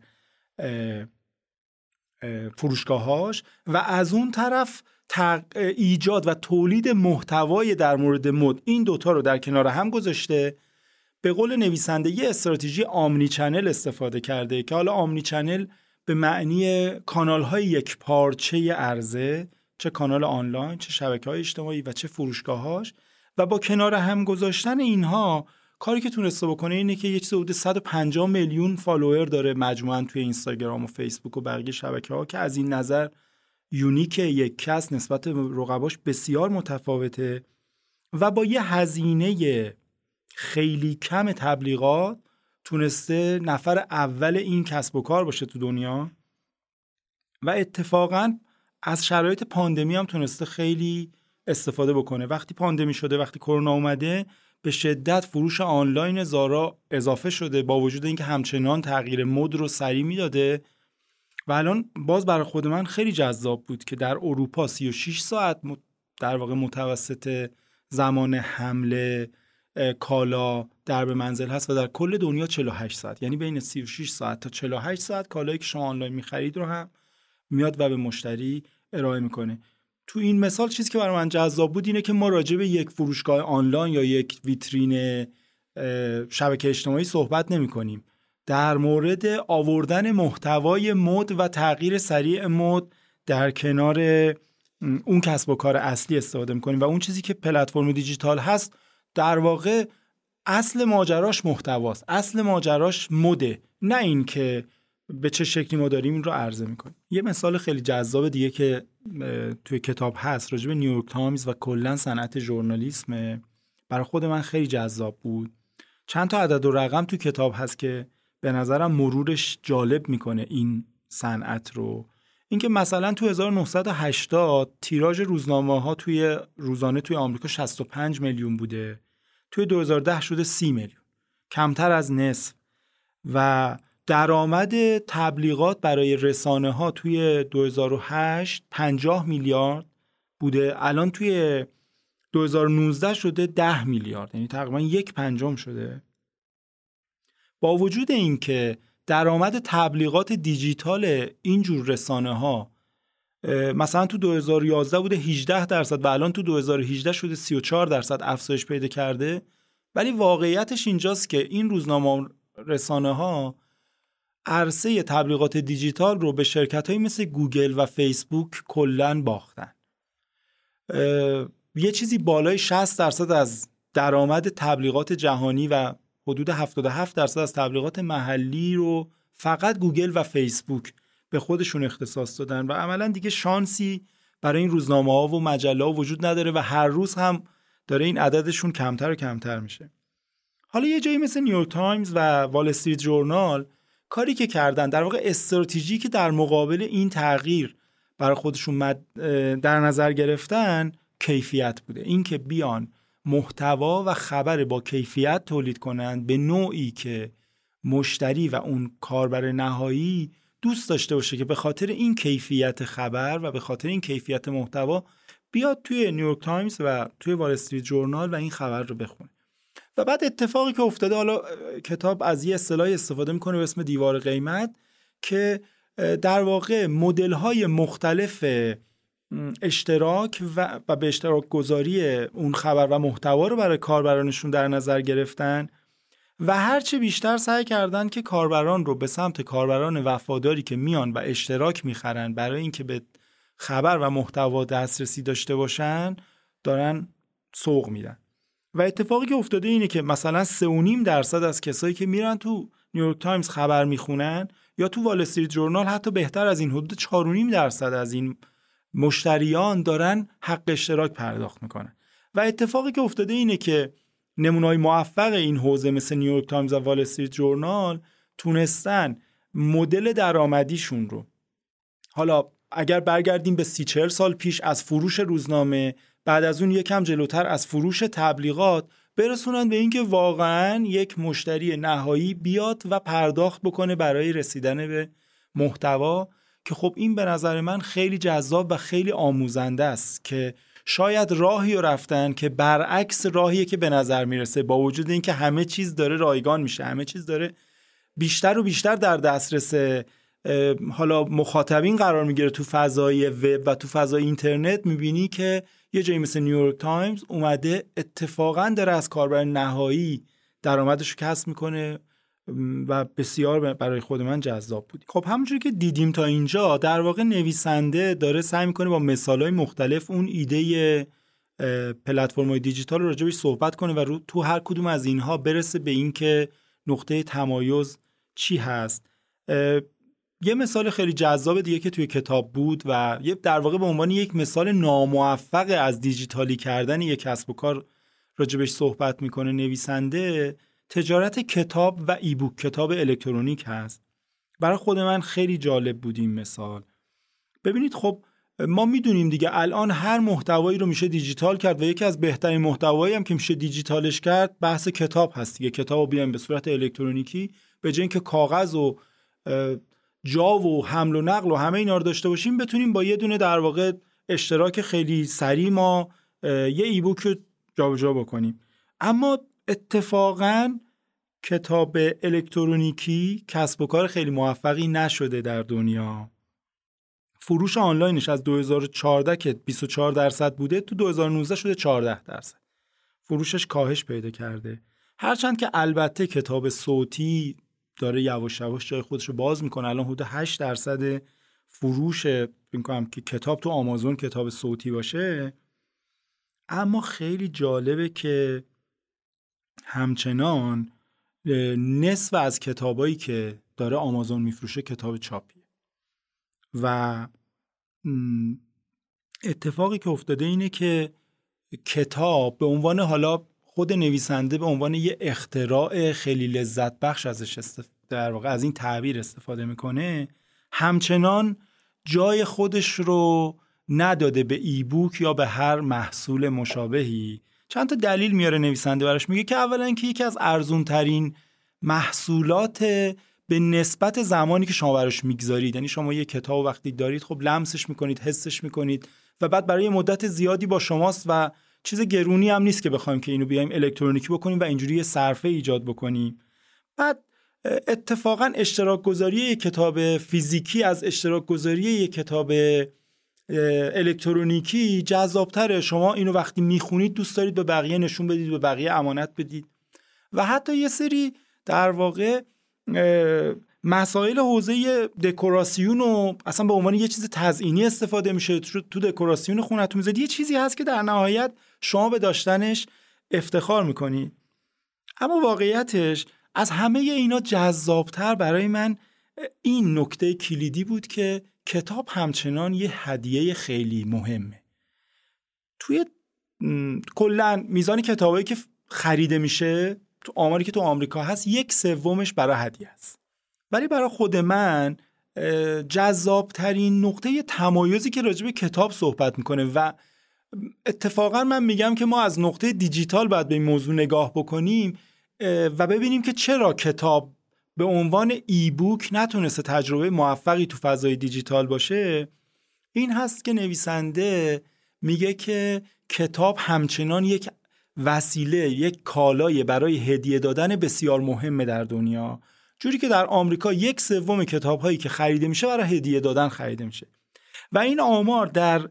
C: فروشگاهاش و از اون طرف ایجاد و تولید محتوای در مورد مد. این دوتا رو در کنار هم گذاشته. به قول نویسنده یه استراتژی omni-channel استفاده کرده که حالا omni-channel به معنی کانال های یکپارچه عرضه چه کانال آنلاین چه شبکه های اجتماعی و چه فروشگاهاش و با کنار هم گذاشتن اینها کاری که تونسته بکنه اینه که یه چیز حدود 150 میلیون follower داره مجموعا توی اینستاگرام و فیسبوک و بقیه شبکه ها که از این نظر unique یک کس نسبت به رقباش بسیار متفاوته و با یه هزینه خیلی کم تبلیغات تونسته نفر اول این کسب و کار باشه تو دنیا و اتفاقا از شرایط پاندمی هم تونسته خیلی استفاده بکنه. وقتی پاندمی شده وقتی کرونا اومده به شدت فروش آنلاین زارا اضافه شده با وجود اینکه همچنان تغییر مد رو سریع می‌داده. و الان باز برای خود من خیلی جذاب بود که در اروپا 36 ساعت در واقع متوسط زمان حمله کالا در به منزل هست و در کل دنیا 48 ساعت. یعنی بین 36 ساعت تا 48 ساعت کالایی که شما آنلاین می‌خرید رو هم میاد و به مشتری ارائه می‌کنه. تو این مثال چیزی که برای من جذاب بود اینه که ما راجع به یک فروشگاه آنلاین یا یک ویترین شبکه اجتماعی صحبت نمی کنیم در مورد آوردن محتوای مد و تغییر سریع مد در کنار اون کسب و کار اصلی استفاده می‌کنیم و اون چیزی که پلتفرم دیجیتال هست در واقع اصل ماجراش محتواست. اصل ماجراش مده. نه اینکه به چه شکلی ما داریم این رو عرضه می‌کنیم. یه مثال خیلی جذاب دیگه که توی کتاب هست راجع به نیویورک تایمز و کلا صنعت ژورنالیسم. برای خود من خیلی جذاب بود. چند تا عدد و رقم تو کتاب هست که به نظرم مرورش جالب می‌کنه این صنعت رو. اینکه مثلا تو 1980 تیراژ روزنامه ها توی روزانه توی آمریکا 65 میلیون بوده. توی 2010 شده 30 میلیون. کمتر از نصف. و درآمد تبلیغات برای رسانه ها توی 2008 50 میلیارد بوده. الان توی 2019 شده 10 میلیارد. یعنی تقریبا یک پنجم شده. با وجود اینکه درآمد تبلیغات دیجیتال اینجور رسانه ها مثلا تو 2011 بوده 18 درصد و الان تو 2018 شده 34 درصد افزایش پیدا کرده. ولی واقعیتش اینجاست که این روزنامه رسانه ها عرصه تبلیغات دیجیتال رو به شرکت های مثل گوگل و فیسبوک کلا باختن. یه چیزی بالای 60 درصد از درآمد تبلیغات جهانی و حدود 77 درصد از تبلیغات محلی رو فقط گوگل و فیسبوک به خودشون اختصاص دادن و عملا دیگه شانسی برای این روزنامه ها و مجله ها وجود نداره و هر روز هم داره این عددشون کمتر و کمتر میشه. حالا یه جایی مثل نیویورک تایمز و وال استریت جورنال کاری که کردن در واقع استراتژی که در مقابل این تغییر برای خودشون در نظر گرفتن کیفیت بوده. اینکه بیان محتوا و خبر با کیفیت تولید کنند به نوعی که مشتری و اون کاربر نهایی دوست داشته باشه که به خاطر این کیفیت خبر و به خاطر این کیفیت محتوا بیاد توی نیویورک تایمز و توی وال استریت جورنال و این خبر رو بخونه. و بعد اتفاقی که افتاده حالا کتاب از یه اصطلاحی استفاده می‌کنه به اسم دیوار قیمت که در واقع مدل های مختلف اشتراک و, به اشتراک گذاری اون خبر و محتوا رو برای کاربرانشون در نظر گرفتن و هرچه بیشتر سعی کردن که کاربران رو به سمت کاربران وفاداری که میان و اشتراک می‌خرن برای اینکه به خبر و محتوا دسترسی داشته باشن دارن سوق میدن. و اتفاقی که افتاده اینه که مثلا 3.5 درصد از کسایی که میرن تو نیویورک تایمز خبر می‌خونن یا تو وال استریت جورنال حتی بهتر از این حدود 4.5 درصد از این مشتریان دارن حق اشتراک پرداخت می‌کنن. و اتفاقی که افتاده اینه که نمونای موفق این حوزه مثل نیویورک تایمز و وال استریت جورنال تونستن مدل درآمدیشون رو. حالا اگر برگردیم به سی چهل سال پیش از فروش روزنامه بعد از اون یکم جلوتر از فروش تبلیغات برسونن به اینکه واقعا یک مشتری نهایی بیاد و پرداخت بکنه برای رسیدن به محتوا که خب این به نظر من خیلی جذاب و خیلی آموزنده است که شاید راهی رو رفتن که برعکس راهیه که به نظر می‌رسه با وجود اینکه همه چیز داره رایگان میشه همه چیز داره بیشتر و بیشتر در دسترس حالا مخاطبین قرار می‌گیره تو فضای وب و تو فضای اینترنت می‌بینی که یه جایی مثل نیویورک تایمز اومده اتفاقا داره از کاربر نهایی درآمدش رو کسب می‌کنه و بسیار برای خود من جذاب بود. خب همونجوری که دیدیم تا اینجا در واقع نویسنده داره سعی می‌کنه با مثالهای مختلف اون ایده پلتفرم های دیجیتال رو راجبش صحبت کنه و رو تو هر کدوم از اینها برسه به اینکه نقطه تمایز چی هست. یه مثال خیلی جذاب دیگه که توی کتاب بود و یه در واقع به عنوان یک مثال ناموفق از دیجیتالی کردن یک کسب و کار راجبش صحبت می‌کنه نویسنده تجارت کتاب و ایبوک کتاب الکترونیک هست. برای خود من خیلی جالب بود این مثال. ببینید خب ما می‌دونیم دیگه الان هر محتوایی رو میشه دیجیتال کرد و یکی از بهترین محتوایی هم که میشه دیجیتالش کرد بحث کتاب هست دیگه. کتاب رو بیایم به صورت الکترونیکی به جای اینکه کاغذ و جا و حمل و نقل و همه اینا رو داشته باشیم بتونیم با یه دونه در واقع اشتراک خیلی سریع ما یه ایبوک رو جابجا بکنیم. اما اتفاقا کتاب الکترونیکی کسب و کار خیلی موفقی نشده در دنیا. فروش آنلاینش از 2014 که 24 درصد بوده تو 2019 شده 14 درصد. فروشش کاهش پیدا کرده. هرچند که البته کتاب صوتی داره یواش یواش جای خودش رو باز می‌کنه. الان حدود 8 درصد فروش می‌کنم که کتاب تو آمازون کتاب صوتی باشه. اما خیلی جالبه که همچنان نصف از کتابایی که داره آمازون میفروشه کتاب چاپیه. و اتفاقی که افتاده اینه که کتاب به عنوان حالا خود نویسنده به عنوان یه اختراع خیلی لذت بخش ازش در واقع از این تعبیر استفاده می‌کنه. همچنان جای خودش رو نداده به ایبوک یا به هر محصول مشابهی. چند تا دلیل میاره نویسنده براش میگه که اولا که یکی از ارزون ترین محصولات به نسبت زمانی که شما براش می‌گذارید. یعنی شما یه کتاب وقتی دارید خب لمسش می‌کنید حسش می‌کنید و بعد برای مدت زیادی با شماست و چیز گرونی هم نیست که بخوایم که اینو بیایم الکترونیکی بکنیم و اینجوری یه صرفه ایجاد بکنیم. بعد اتفاقا اشتراک گذاری یک کتاب فیزیکی از اشتراک گذاری یک کتاب الکترونیکی جذابتره. شما اینو وقتی می‌خونید دوست دارید به بقیه نشون بدید به بقیه امانت بدید. و حتی یه سری در واقع مسائل حوزه دکوراسیون و اصلا به عنوان یه چیز تزئینی استفاده میشه. تو دکوراسیون خونتون می‌ذارید. یه چیزی هست که در نهایت شما به داشتنش افتخار می‌کنید اما واقعیتش از همه اینا جذابتر برای من این نکته کلیدی بود که کتاب همچنان یه هدیه خیلی مهمه. توی کلا میزان کتابایی که خریده میشه تو آماری که تو آمریکا هست یک سومش برای هدیه است. ولی برای خود من جذابترین نقطه تمایزی که راجع به کتاب صحبت می‌کنه و اتفاقا من میگم که ما از نقطه دیجیتال باید به این موضوع نگاه بکنیم و ببینیم که چرا کتاب به عنوان ای بوک نتونسته تجربه موفقی تو فضای دیجیتال باشه. این هست که نویسنده میگه که کتاب همچنان یک وسیله یک کالای برای هدیه دادن بسیار مهمه در دنیا. جوری که در آمریکا یک سوم کتاب هایی که خریده میشه برای هدیه دادن خریده میشه. و این آمار در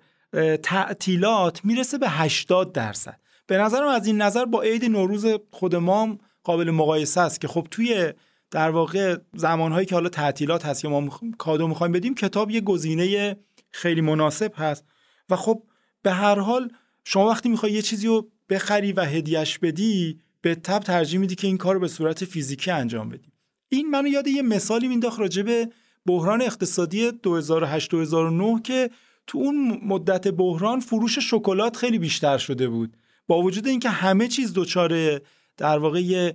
C: تعطیلات می‌رسه به 80 درصد. به نظرم از این نظر با عید نوروز خود ما قابل مقایسه است که خب توی در واقع زمانهایی که حالا تعطیلات هست یا ما کادو می‌خوایم بدیم کتاب یه گزینه خیلی مناسب هست. و خب به هر حال شما وقتی می‌خوای یه چیزی رو بخری و هدیهش بدی به تب ترجیح میدی که این کار رو به صورت فیزیکی انجام بدی. این منو یاد یه مثالی مینداخت راجع به بحران اقتصادی 2008-2009 که تو اون مدت بحران فروش شکلات خیلی بیشتر شده بود. با وجود اینکه همه چیز دچار در واقع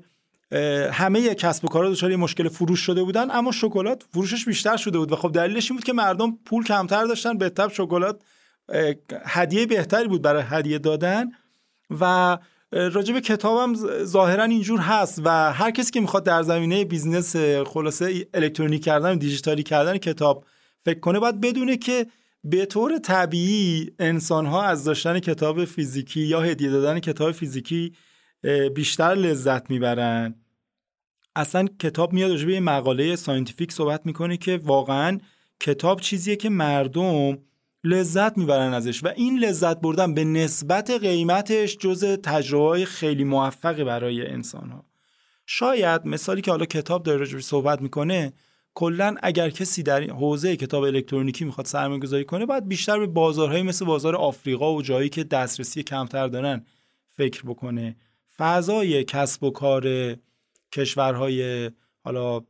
C: همه کسب و کارها دچار مشکل فروش شده بودن اما شکلات فروشش بیشتر شده بود و خب دلیلش این بود که مردم پول کمتر داشتن به تبع شکلات هدیه بهتری بود برای هدیه دادن و راجب کتابم ظاهرا اینجور هست و هر کسی که می‌خواد در زمینه بیزنس خلاصه الکترونیک کردن و دیجیتالی کردن کتاب فکر کنه باید بدونه که به طور طبیعی انسان ها از داشتن کتاب فیزیکی یا هدیه دادن کتاب فیزیکی بیشتر لذت می‌برن. اصلا کتاب میاد راجع یه مقاله ساینتیفیک صحبت می‌کنه که واقعا کتاب چیزیه که مردم لذت می‌برن ازش و این لذت بردن به نسبت قیمتش جز تجربه خیلی موفقی برای انسان ها شاید مثالی که حالا کتاب داره راجع صحبت می‌کنه کلا اگر کسی در حوزه کتاب الکترونیکی می‌خواد سرمایه گذاری کنه باید بیشتر به بازارهایی مثل بازار آفریقا و جایی که دسترسی کمتر دارن فکر بکنه. فضای کسب و کار کشورهای حالا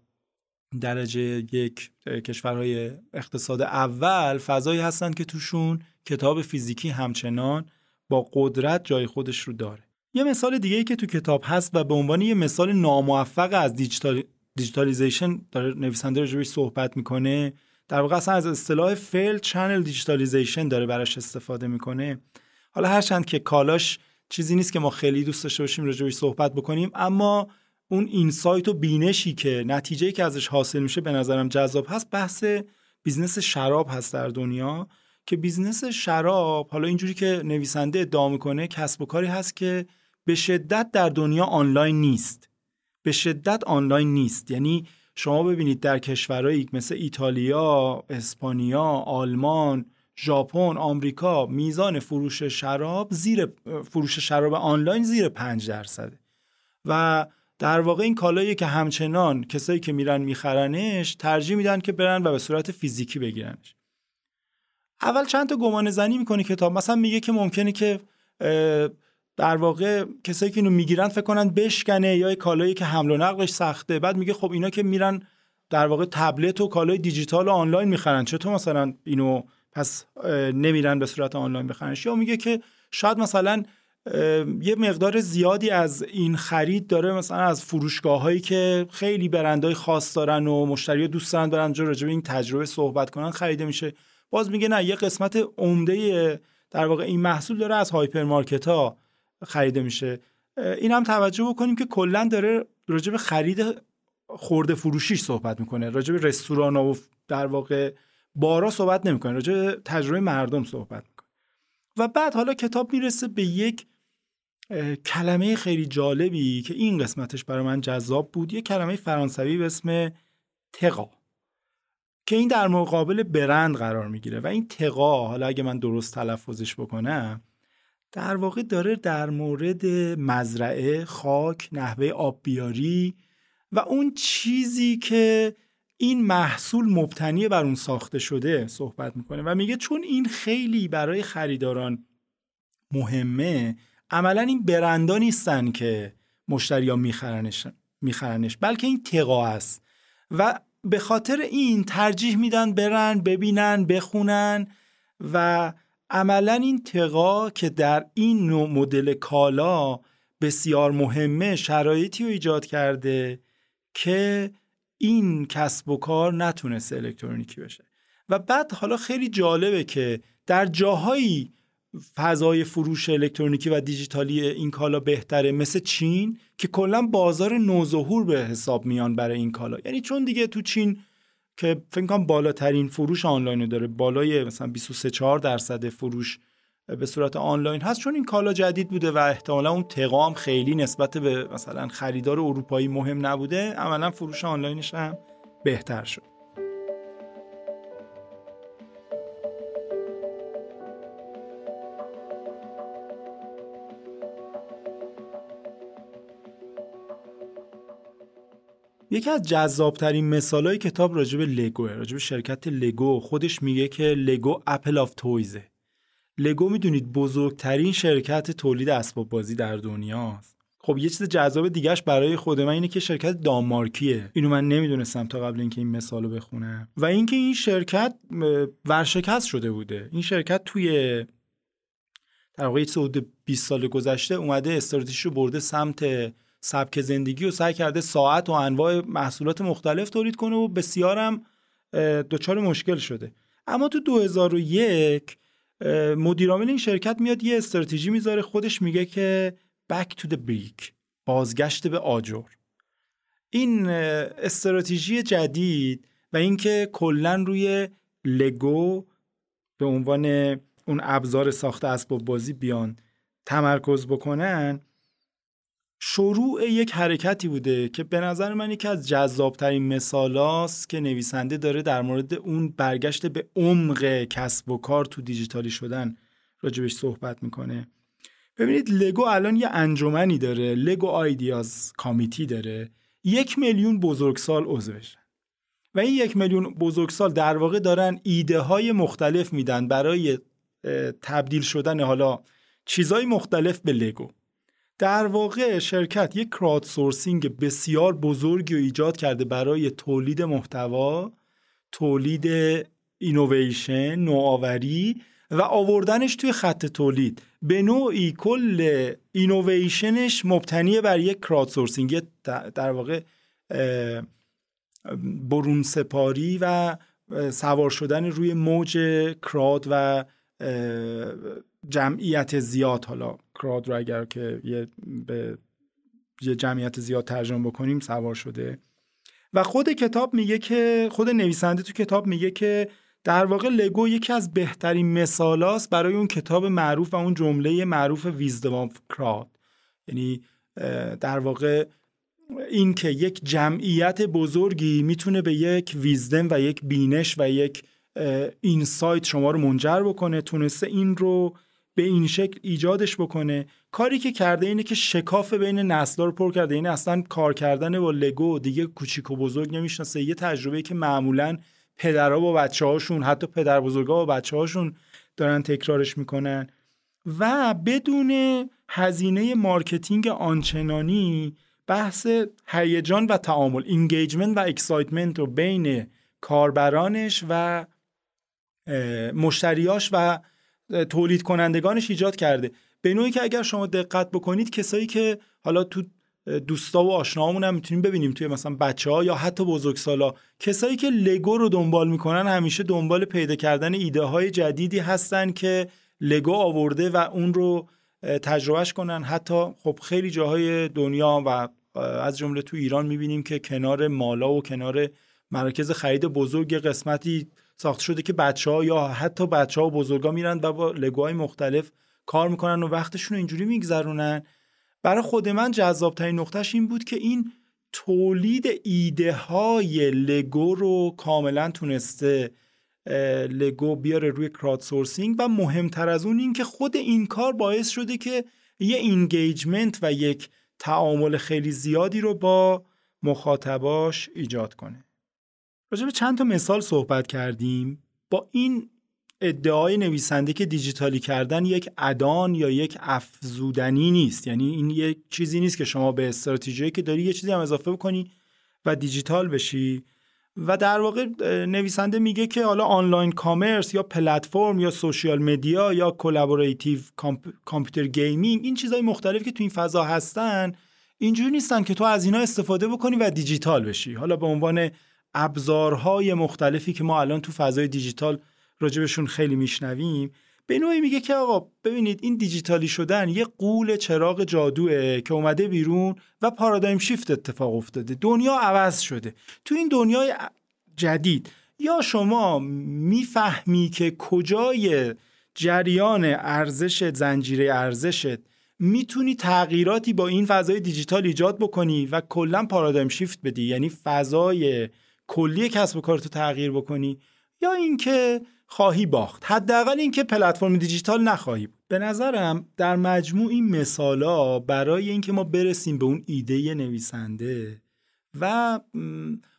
C: درجه یک کشورهای اقتصاد اول فضایی هستند که توشون کتاب فیزیکی همچنان با قدرت جای خودش رو داره. یه مثال دیگه ای که تو کتاب هست و به عنوان یه مثال ناموفق از digital digitalization داره نویسنده راجبش صحبت می‌کنه. در واقع اصلا از اصطلاح failed channel digitalization داره براش استفاده می‌کنه. حالا هرچند که کالاش چیزی نیست که ما خیلی دوست داشته باشیم راجبش صحبت بکنیم اما اون insight و بینشی که نتیجه که ازش حاصل میشه به نظرم جذاب هست بحث بیزنس شراب هست در دنیا. که بیزنس شراب حالا اینجوری که نویسنده ادعا می‌کنه کسب و کاری هست که به شدت در دنیا آنلاین نیست. به شدت آنلاین نیست. یعنی شما ببینید در کشورهایی مثل ایتالیا، اسپانیا، آلمان، ژاپن، آمریکا میزان فروش شراب زیر فروش شراب آنلاین زیر 5 درصده و در واقع این کالایی که همچنان کسایی که میرن میخرنش ترجیح میدن که برن و به صورت فیزیکی بگیرنش. اول چند تا گمان زنی می‌کنه کتاب مثلا میگه که ممکنه که در واقع کسایی که اینو می‌گیرن فکر کنن بشکنه یا کالایی که حمل و نقلش سخته. بعد میگه خب اینا که میرن در واقع تبلت و کالای دیجیتال و آنلاین می‌خرن. چطور مثلا اینو پس نمیرن به صورت آنلاین بخرنش؟ یا میگه که شاید مثلا یه مقدار زیادی از این خرید داره مثلا از فروشگاه هایی که خیلی برندهای خاص دارن و مشتری دوست دارن برن راجع این تجربه صحبت کنن خریده میشه. باز میگه نه یه قسمت عمده در واقع این محصول داره از هایپرمارکت ها خریده میشه. این هم توجه بکنیم که کلا داره راجع به خرید خورده فروشیش صحبت می‌کنه. راجع به رستوران و در واقع بارا صحبت نمی‌کنه. راجع به تجربه مردم صحبت می‌کنه. و بعد حالا کتاب می‌رسه به یک کلمه خیلی جالبی که این قسمتش برای من جذاب بود. یه کلمه فرانسوی به اسم تقا که این در مقابل برند قرار می‌گیره. و این تقا حالا اگه من درست تلفظش بکنم در واقع داره در مورد مزرعه، خاک، نحوه آبیاری و اون چیزی که این محصول مبتنی بر اون ساخته شده صحبت می‌کنه و میگه چون این خیلی برای خریداران مهمه عملا این برندا نیستن که مشتریا میخرنش میخرنش بلکه این تقا است و به خاطر این ترجیح میدن برن ببینن بخونن و عملا این تقا که در این نوع مدل کالا بسیار مهمه شرایطی رو ایجاد کرده که این کسب و کار نتونسته الکترونیکی بشه. و بعد حالا خیلی جالبه که در جاهایی فضای فروش الکترونیکی و دیجیتالی این کالا بهتره مثل چین که کلا بازار نوظهور به حساب میان برای این کالا. یعنی چون دیگه تو چین که فکر کنم بالاترین فروش آنلاین داره. بالای مثلا 23 4 درصد فروش به صورت آنلاین هست. چون این کالا جدید بوده و احتمالا اون تقام خیلی نسبت به مثلا خریدار اروپایی مهم نبوده. عملا فروش آنلاینش هم بهتر شد. یکی از جذابترین مثالهای کتاب راجب لگوه راجب شرکت لگو. خودش میگه که لگو اپل آف تویزه. لگو می‌دونید بزرگترین شرکت تولید اسباب بازی در دنیاست خب یه چیز جذاب دیگهش برای خود من اینه که شرکت دانمارکیه. اینو من نمی‌دونستم تا قبل اینکه این مثال رو بخونم. و اینکه این شرکت ورشکست شده بوده. این شرکت توی در واقع حدود 20 سال گذشته اومده استراتژی رو برده سمت سبک زندگی و سعی کرده ساعت و انواع محصولات مختلف تولید کنه و بسیارم دچار مشکل شده. اما تو 2001 مدیرعامل این شرکت میاد یه استراتژی می‌ذاره خودش میگه که back to the brick بازگشت به آجر. این استراتژی جدید و اینکه کلا روی لگو به عنوان اون ابزار ساخت اسباب بازی بیان تمرکز بکنن شروع یک حرکتی بوده که به نظر من یکی از جذابترین مثالاست که نویسنده داره در مورد اون برگشت به عمق کسب و کار تو دیجیتالی شدن راجبش صحبت می‌کنه. ببینید لگو الان یه انجمنی داره لگو آیدیاز کامیتی داره. یک میلیون بزرگسال عضوشن و این یک میلیون بزرگسال در واقع دارن ایده های مختلف میدن برای تبدیل شدن حالا چیزای مختلف به لگو. در واقع شرکت یک crowdsourcing بسیار بزرگی رو ایجاد کرده برای تولید محتوا تولید اینویشن نوآوری و آوردنش توی خط تولید. به نوعی کل innovation ش مبتنی بر یک crowdsourcing در واقع برون سپاری و سوار شدن روی موج کراد و جمعیت زیاد حالا کراد رو اگر که یه به یه جمعیت زیاد ترجمه بکنیم سوار شده. و خود کتاب میگه که خود نویسنده تو کتاب میگه که در واقع لگو یکی از بهترین مثالاست برای اون کتاب معروف و اون جمله معروف ویزدم آف کراد یعنی در واقع این که یک جمعیت بزرگی می‌تونه به یک ویزدم و یک بینش و یک اینسایت شما رو منجر بکنه تونسته این رو به این شکل ایجادش بکنه. کاری که کرده اینه که شکاف بین نسلا رو پر کرده. این اصلا کار کردن با لگو دیگه کوچیک و بزرگ نمی‌شناسه. یه تجربه که معمولا پدرها با بچه هاشون حتی پدر بزرگا با بچه هاشون دارن تکرارش می‌کنن. و بدون هزینه مارکتینگ آنچنانی بحث هیجان و تعامل engagement و excitement رو بین کاربرانش و مشتریاش و تولید کنندگانش ایجاد کرده. به نوعی که اگر شما دقت بکنید کسایی که حالا تو دوستا و آشناهامون هم می‌تونیم ببینیم توی مثلا بچه ها یا حتی بزرگسالا کسایی که لگو رو دنبال می‌کنن همیشه دنبال پیدا کردن ایده های جدیدی هستن که لگو آورده و اون رو تجربهش کنن. حتی خب خیلی جاهای دنیا و از جمله تو ایران می‌بینیم که کنار مالا و کنار مراکز خرید بزرگ قسمتی ساخته شده که بچه ها یا حتی بچه ها و بزرگا میرن و با لگوهای مختلف کار می‌کنن و وقتشون رو اینجوری میگذرونن. برای خود من جذابترین نقطهش این بود که این تولید ایده های لگو رو کاملا تونسته لگو بیاره روی crowdsourcing و مهمتر از اون این که خود این کار باعث شده که یه engagement و یک تعامل خیلی زیادی رو با مخاطباش ایجاد کنه. راجع به چند تا مثال صحبت کردیم. با این ادعای نویسنده که دیجیتالی کردن یک add-on یا یک افزودنی نیست. یعنی این یک چیزی نیست که شما به استراتژی که داری یه چیزی هم اضافه بکنی و دیجیتال بشی. و در واقع نویسنده میگه که حالا online commerce یا پلتفرم یا social media یا collaborative computer gaming این چیزهای مختلف که تو این فضا هستن اینجوری نیستن که تو از اینا استفاده بکنی و دیجیتال بشی. حالا به عنوان ابزارهای مختلفی که ما الان تو فضای دیجیتال راجبشون خیلی میشنویم به نوعی میگه که آقا ببینید این دیجیتالی شدن یه غول چراغ جادوه که اومده بیرون و پارادایم شیفت اتفاق افتاده. دنیا عوض شده. تو این دنیای جدید یا شما می‌فهمی که کجای جریان ارزش زنجیره ارزشت می‌تونی تغییراتی با این فضای دیجیتال ایجاد بکنی و کلا پارادایم شیفت بدی. یعنی فضای کلی کسب و کارتو تغییر بکنی یا اینکه خواهی باخت. حداقل اینکه پلتفرم دیجیتال نخواهی به نظرم در مجموع این مثالا برای اینکه ما برسیم به اون ایده نویسنده و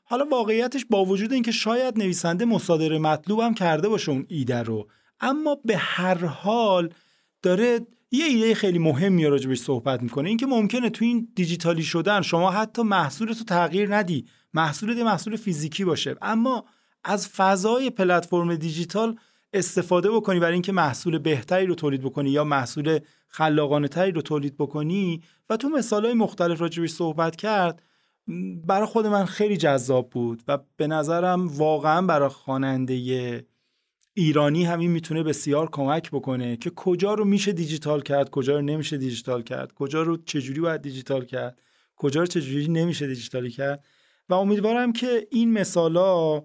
C: حالا واقعیتش با وجود اینکه شاید نویسنده مصادره مطلوب هم کرده باشه اون ایده رو اما به هر حال داره یه ایده خیلی مهمی راجبش صحبت می‌کنه. اینکه ممکنه تو این دیجیتالی شدن شما حتی محصولتو تغییر ندی. محصول محصول فیزیکی باشه. اما از فضای پلتفرم دیجیتال استفاده بکنی برای اینکه محصول بهتری رو تولید بکنی یا محصول خلاقانه تری رو تولید بکنی. و تو مثال های مختلف راجبش صحبت کرد. برای خود من خیلی جذاب بود و به نظرم واقعا برای خواننده ایرانی همین می‌تونه بسیار کمک بکنه که کجا رو میشه دیجیتال کرد کجا رو نمیشه دیجیتال کرد کجا رو چجوری باید دیجیتال کرد کجا رو چجوری نمیشه دیجیتالی کرد. و امیدوارم که این مثالا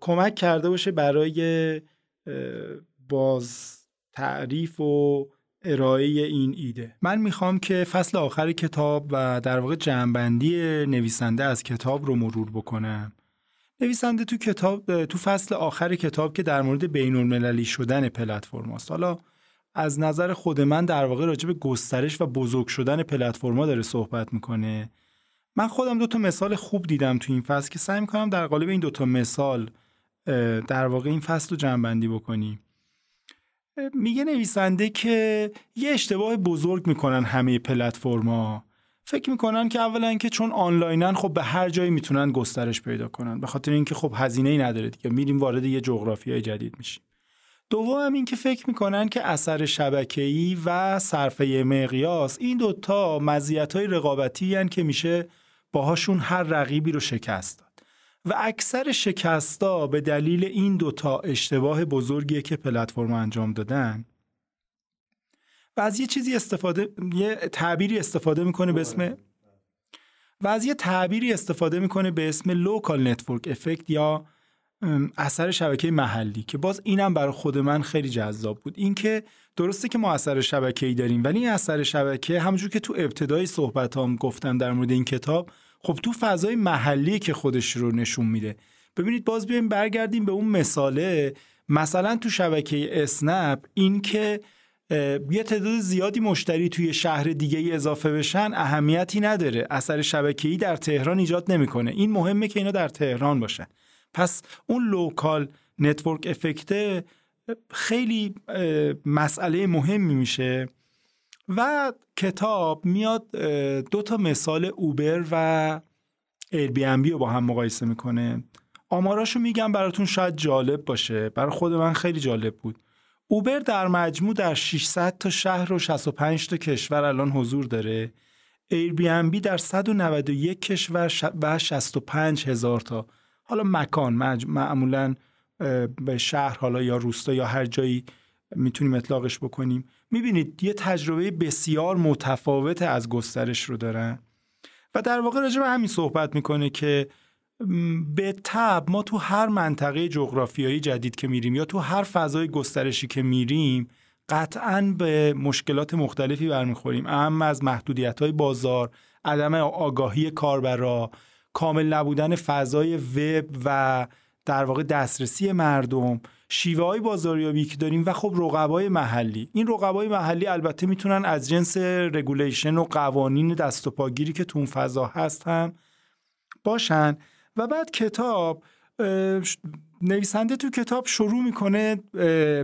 C: کمک کرده باشه برای باز تعریف و ارائه این ایده. من می‌خوام که فصل آخر کتاب و در واقع جنبندی نویسنده از کتاب رو مرور بکنم. نویسنده تو کتاب تو فصل آخر کتاب که در مورد بین المللی شدن پلتفرم است حالا از نظر خود من در واقع راجع به گسترش و بزرگ شدن پلتفرما داره صحبت می‌کنه. من خودم دو تا مثال خوب دیدم تو این فصل که سعی می‌کنم در قالب این دو تا مثال در واقع این فصل رو جنبندی بکنیم میگه نویسنده که یه اشتباه بزرگ می‌کنن همه پلتفرما فکر می‌کنن که اولا که چون آنلاینن خب به هر جایی می‌تونن گسترش پیدا کنن به خاطر اینکه خب هزینه ای نداره دیگه میریم وارد یه جغرافیای جدید میشیم. دوم این که فکر می‌کنن که اثر شبکه‌ای و صرفه مقیاس این دوتا مزیت‌های رقابتی که میشه باهاشون هر رقیبی رو شکست داد. و اکثر شکستا به دلیل این دوتا اشتباه بزرگیه که پلتفرم انجام دادن. و از یه چیزی استفاده یه تعبیری استفاده می‌کنه به اسم و از یه تعبیری استفاده می‌کنه به اسم local network effect یا اثر شبکه محلی که باز اینم برای خود من خیلی جذاب بود. اینکه درسته که ما اثر شبکه‌ای داریم ولی این اثر شبکه همونجور که تو ابتدای صحبتام گفتم در مورد این کتاب خب تو فضای محلی که خودش رو نشون میده. ببینید باز بیایم برگردیم به اون مثاله. مثلا تو شبکه اسنپ این که یه تعداد زیادی مشتری توی شهر دیگه ای اضافه بشن اهمیتی نداره. اثر شبکه‌ای در تهران ایجاد نمی‌کنه. این مهمه که اینا در تهران باشن. پس اون local network effect ه خیلی مسئله مهمی میشه. و کتاب میاد دو تا مثال اوبر و بی رو با هم مقایسه می‌کنه. آماراشو میگم براتون شاید جالب باشه. برای خود من خیلی جالب بود. اوبر در مجموع در 600 تا شهر و 65 تا کشور الان حضور داره. بی در 191 کشور و 65 هزار تا. حالا مکان معمولا به شهر حالا یا روستا یا هر جایی می‌تونیم اطلاقش بکنیم. می‌بینید یه تجربه بسیار متفاوت از گسترش رو دارن. و در واقع راجع به همین صحبت می‌کنه که به تب ما تو هر منطقه جغرافیایی جدید که میریم یا تو هر فضای گسترشی که میریم قطعا به مشکلات مختلفی برمیخوریم. اهم از محدودیت های بازار عدم آگاهی کاربرا کامل نبودن فضای وب و در واقع دسترسی مردم. شیوه های بازاریابی که داریم و خب رقبای محلی. این رقبای محلی البته می‌تونن از جنس regulation و قوانین دست و پاگیری که تو اون فضا هست هم باشن. و بعد کتاب نویسنده تو کتاب شروع می‌کنه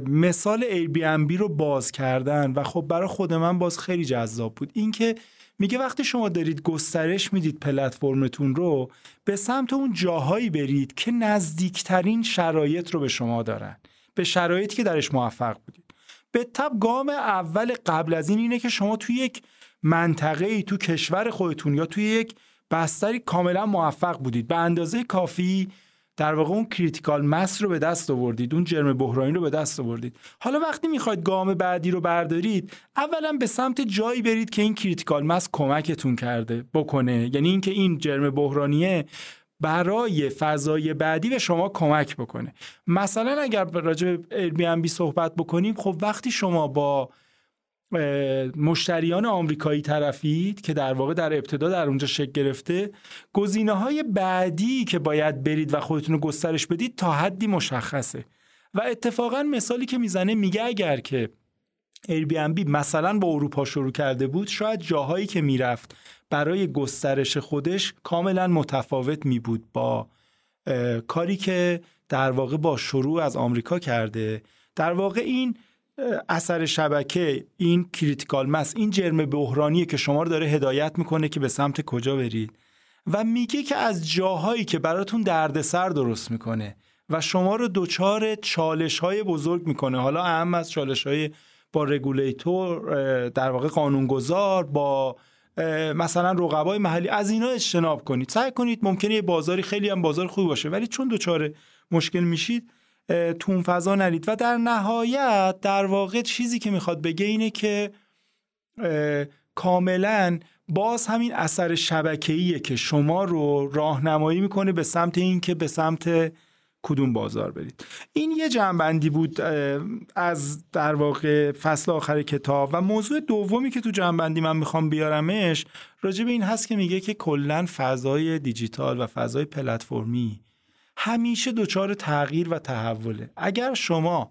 C: مثال eBay رو باز کردن. و خب برای خود من باز خیلی جذاب بود. اینکه میگه وقتی شما دارید گسترش می‌دید پلتفرمتون رو به سمت اون جاهایی برید که نزدیکترین شرایط رو به شما دارن به شرایطی که درش موفق بودید. به تبع گام اول قبل از این اینه که شما توی یک منطقه ای تو کشور خودتون یا توی یک بستری کاملا موفق بودید. به اندازه کافی در واقع اون critical mass رو به دست آوردید اون جرم بحرانی رو به دست آوردید. حالا وقتی می‌خواید گام بعدی رو بردارید اولا به سمت جایی برید که این critical mass کمکتون کرده بکنه. یعنی اینکه این جرم بحرانیه برای فضای بعدی به شما کمک بکنه. مثلا اگر راجع به بی صحبت بکنیم خب وقتی شما با مشتریان آمریکایی طرفید که در واقع در ابتدا در اونجا شکل گرفته. گزینه های بعدی که باید برید و خودتون رو گسترش بدید تا حدی مشخصه. و اتفاقا مثالی که می‌زنه میگه اگر که Airbnb مثلا با اروپا شروع کرده بود شاید جاهایی که می‌رفت برای گسترش خودش کاملا متفاوت می بود با کاری که در واقع با شروع از آمریکا کرده. در واقع این اثر شبکه این کریتیکال مس این جرم بحرانیه که شما رو داره هدایت می‌کنه که به سمت کجا برید. و میگه که از جاهایی که براتون دردسر درست می‌کنه و شما رو دچار چالش های بزرگ می‌کنه. حالا اهم از چالش های با رگولیتور در واقع قانونگذار با مثلا رقبای محلی از اینا اجتناب کنید. سعی کنید ممکنه یه بازاری خیلی هم بازار خوبی باشه ولی چون دچار مشکل میشید تو اون فضا نرید و در نهایت در واقع چیزی که می‌خواد بگه اینه که کاملا باز همین اثر شبکه‌ایه که شما رو راهنمایی می‌کنه به سمت این که به سمت کدوم بازار برید. این یه جنبندی بود از در واقع فصل آخر کتاب. و موضوع دومی که تو جنبندی من می‌خوام بیارمش راجع به این هست که میگه که کلا فضای دیجیتال و فضای پلتفرمی همیشه دچار تغییر و تحوله. اگر شما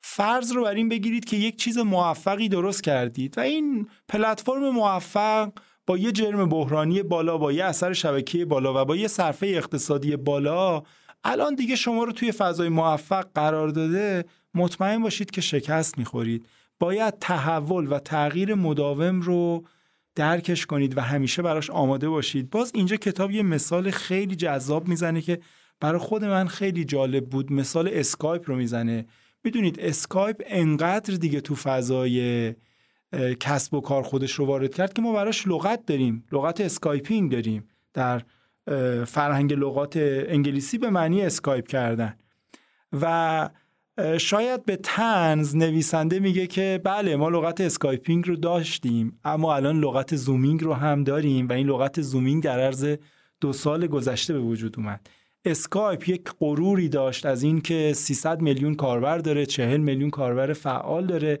C: فرض رو بر این بگیرید که یک چیز موفقی درست کردید و این پلتفرم موفق با یه جرم بحرانی بالا با یه اثر شبکه بالا و با یه صرفه اقتصادی بالا الان دیگه شما رو توی فضای موفق قرار داده مطمئن باشید که شکست می‌خورید. باید تحول و تغییر مداوم رو درکش کنید و همیشه براش آماده باشید. باز اینجا کتاب یه مثال خیلی جذاب می‌زنه که برای خود من خیلی جالب بود. مثال اسکایپ رو می‌زنه. می‌دونید اسکایپ انقدر دیگه تو فضای کسب و کار خودش رو وارد کرد که ما براش لغت داریم. لغت Skyping داریم. در فرهنگ لغات انگلیسی به معنی اسکایپ کردن. و شاید به طنز نویسنده میگه که بله ما لغت Skyping رو داشتیم اما الان لغت Zooming رو هم داریم و این لغت Zooming در عرض دو سال گذشته به وجود اومد. اسکایپ یک غروری داشت از اینکه 300 میلیون کاربر داره 40 میلیون کاربر فعال داره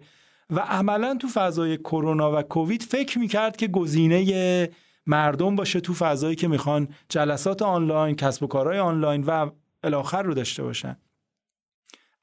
C: و عملا تو فضای کرونا و کووید فکر می‌کرد که گزینه مردم باشه تو فضایی که می‌خوان جلسات آنلاین کسب و کارهای آنلاین و الاخر رو داشته باشن.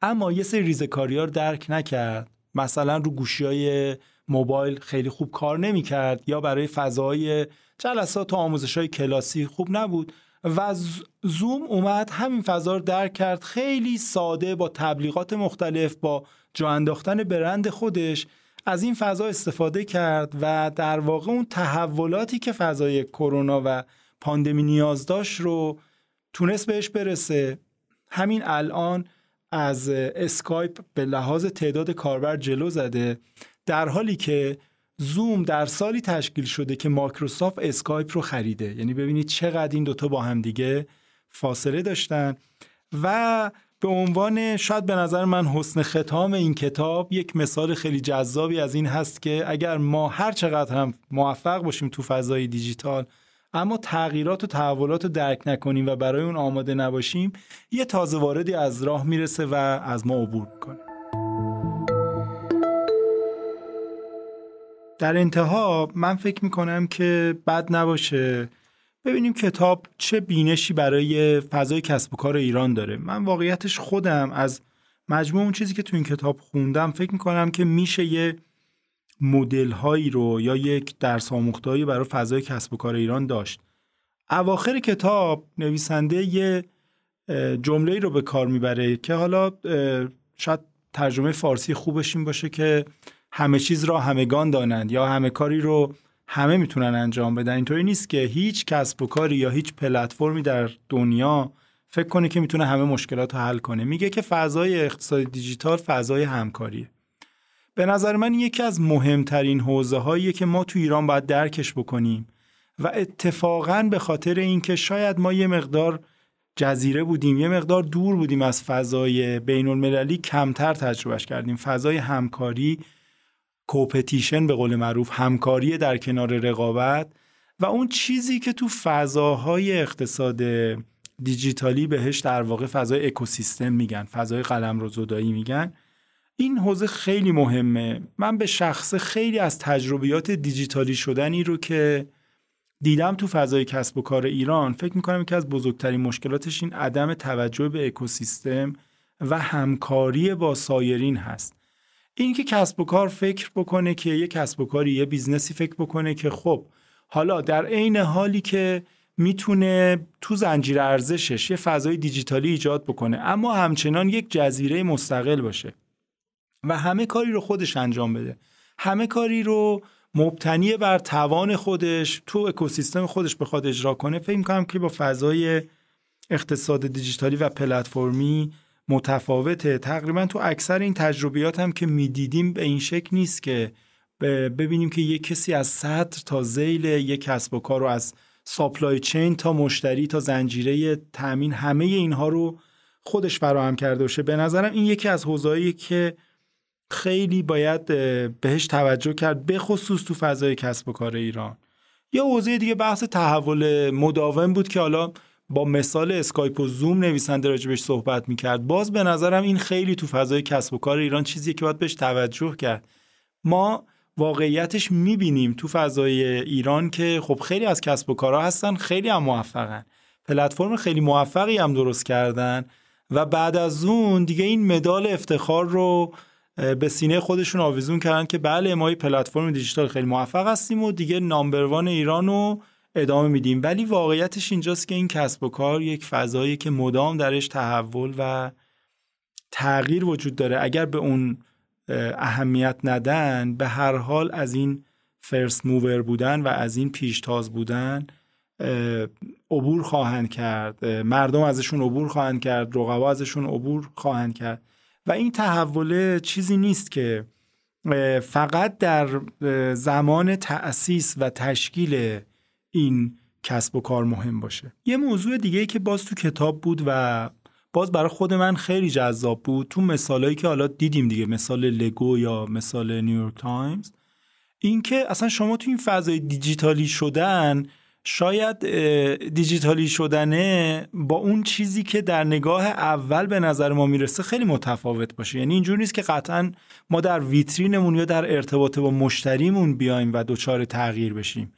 C: اما یه سری ریزکاری رو درک نکرد. مثلا رو گوشی های موبایل خیلی خوب کار نمی‌کرد یا برای فضای جلسات و آموزش های کلاسی خوب نبود. و زوم اومد همین فضا رو درک کرد. خیلی ساده با تبلیغات مختلف با جا انداختن برند خودش از این فضا استفاده کرد و در واقع اون تحولاتی که فضای کرونا و پاندمی نیاز داشت رو تونست بهش برسه. همین الان از اسکایپ به لحاظ تعداد کاربر جلو زده در حالی که زوم در سالی تشکیل شده که مایکروسافت اسکایپ رو خریده. یعنی ببینید چقدر این دوتا با هم دیگه فاصله داشتن. و به عنوان شاید به نظر من حسن ختام این کتاب یک مثال خیلی جذابی از این هست که اگر ما هر چقدر هم موفق باشیم تو فضای دیجیتال اما تغییرات و تحولات رو درک نکنیم و برای اون آماده نباشیم یه تازه واردی از راه می‌رسه و از ما عبور می‌کنه. در انتها من فکر می‌کنم که بد نباشه. ببینیم کتاب چه بینشی برای فضای کسب و کار ایران داره. من واقعیتش خودم از مجموع اون چیزی که تو این کتاب خوندم فکر می‌کنم که میشه یه مدل هایی رو یا یک درس آموختهایی برای فضای کسب و کار ایران داشت. اواخر کتاب نویسنده یه جمله رو به کار می‌بره که حالا شاید ترجمه فارسی خوبش این باشه که همه چیز را همگان دانند یا همه کاری رو همه می‌تونن انجام بدن. اینطوری نیست که هیچ کسب و کاری یا هیچ پلتفرمی در دنیا فکر کنه که می‌تونه همه مشکلات رو حل کنه. میگه که فضای اقتصاد دیجیتال فضای همکاریه. به نظر من یکی از مهمترین حوزه هاییه که ما تو ایران باید درکش بکنیم و اتفاقا به خاطر اینکه شاید ما یه مقدار جزیره بودیم یه مقدار دور بودیم از فضای بین المللی کمتر تجربهش کردیم. فضای همکاری کوپتیشن به قول معروف همکاری در کنار رقابت و اون چیزی که تو فضاهای اقتصاد دیجیتالی بهش در واقع فضای اکوسیستم میگن فضای قلم رو زدایی میگن. این حوزه خیلی مهمه. من به شخص خیلی از تجربیات دیجیتالی شدنی رو که دیدم تو فضای کسب و کار ایران فکر می‌کنم که از بزرگترین مشکلاتش این عدم توجه به اکوسیستم و همکاری با سایرین هست. این که کسب و کار فکر بکنه که یه کسب و کاری یه business ی فکر بکنه که خب حالا در عین حالی که می‌تونه تو زنجیره ارزشش یه فضای دیجیتالی ایجاد بکنه اما همچنان یک جزیره مستقل باشه و همه کاری رو خودش انجام بده. همه کاری رو مبتنی بر توان خودش تو اکوسیستم خودش بخواد اجرا کنه فکر می‌کنم که با فضای اقتصاد دیجیتالی و پلتفرمی متفاوته. تقریبا تو اکثر این تجربیات هم که می‌دیدیم به این شکل نیست که ببینیم که یک کسی از صدر تا زیل یک کسب و کار رو از ساپلای چین تا مشتری تا زنجیره تامین همه اینها رو خودش فراهم کرده باشه. به نظرم این یکی از حوزه‌ای که خیلی باید بهش توجه کرد به خصوص تو فضای کسب و کار ایران. یه حوزه دیگه بحث تحول مداوم بود که حالا با مثال اسکایپ و زوم نویسنده راجبش صحبت می‌کرد. باز به نظرم این خیلی تو فضای کسب و کار ایران چیزی که باید بهش توجه کرد. ما واقعیتش می‌بینیم تو فضای ایران که خب خیلی از کسب و کارها هستن خیلی هم موفقن. پلتفرم خیلی موفقی هم درست کردن و بعد از اون دیگه این مدال افتخار رو به سینه خودشون آویزون کردن که بله ما پلتفرم دیجیتال خیلی موفق هستیم و دیگه نامبروان ایران رو ادامه میدیم. ولی واقعیتش اینجاست که این کسب و کار یک فضایی که مدام درش تحول و تغییر وجود داره. اگر به اون اهمیت ندن به هر حال از این فرست موور بودن و از این پیشتاز بودن عبور خواهند کرد. مردم ازشون عبور خواهند کرد رقبا ازشون عبور خواهند کرد. و این تحوله چیزی نیست که فقط در زمان تأسیس و تشکیل این کسب و کار مهم باشه. یه موضوع دیگه که باز تو کتاب بود و باز برای خود من خیلی جذاب بود تو مثالایی که حالا دیدیم دیگه مثال لگو یا مثال نیویورک تایمز اینکه اصلا شما تو این فضای دیجیتالی شدن شاید دیجیتالی شدنه با اون چیزی که در نگاه اول به نظر ما می‌رسه خیلی متفاوت باشه. یعنی اینجور نیست که قطعا ما در ویترینمون یا در ارتباط با مشتریمون بیایم و دچار تغییر بشیم.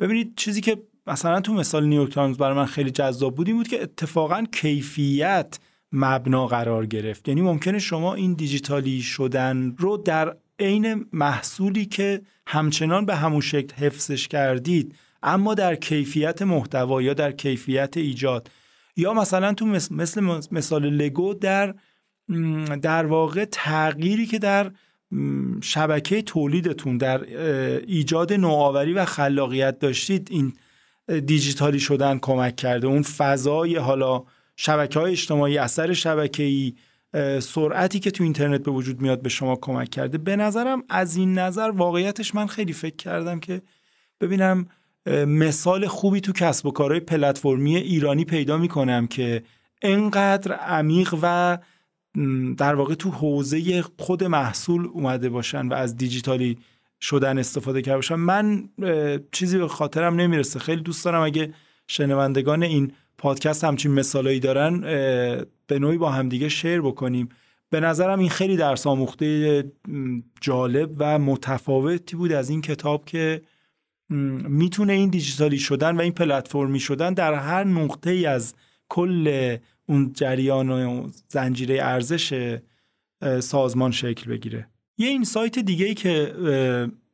C: ببینید چیزی که مثلا تو مثال نیویورک تایمز برای من خیلی جذاب بود این بود که اتفاقا کیفیت مبنا قرار گرفت. یعنی ممکنه شما این دیجیتالی شدن رو در عین محصولی که همچنان به همون شکل حفظش کردید اما در کیفیت محتوا یا در کیفیت ایجاد. یا مثلا تو مثل مثال لگو در در واقع تغییری که در شبکه تولیدتون در ایجاد نوآوری و خلاقیت داشتید این دیجیتالی شدن کمک کرده. اون فضای حالا شبکه های اجتماعی اثر شبکه‌ای سرعتی که تو اینترنت به وجود میاد به شما کمک کرده. به نظرم از این نظر واقعیتش من خیلی فکر کردم که ببینم مثال خوبی تو کسب و کارهای پلتفرمی ایرانی پیدا می‌کنم که انقدر عمیق و در واقع تو حوزه خود محصول اومده باشن و از دیجیتالی شدن استفاده کرده باشن. من چیزی به خاطرم نمی‌رسه. خیلی دوست دارم اگه شنوندگان این پادکست همچین مثالایی دارن به نوعی با همدیگه شیر بکنیم. به نظرم این خیلی درس آموخته جالب و متفاوتی بود از این کتاب که می‌تونه این دیجیتالی شدن و این پلتفرمی شدن در هر نقطه ای از کل اون جریان و زنجیره ارزش سازمان شکل بگیره. یه این سایت دیگه ای که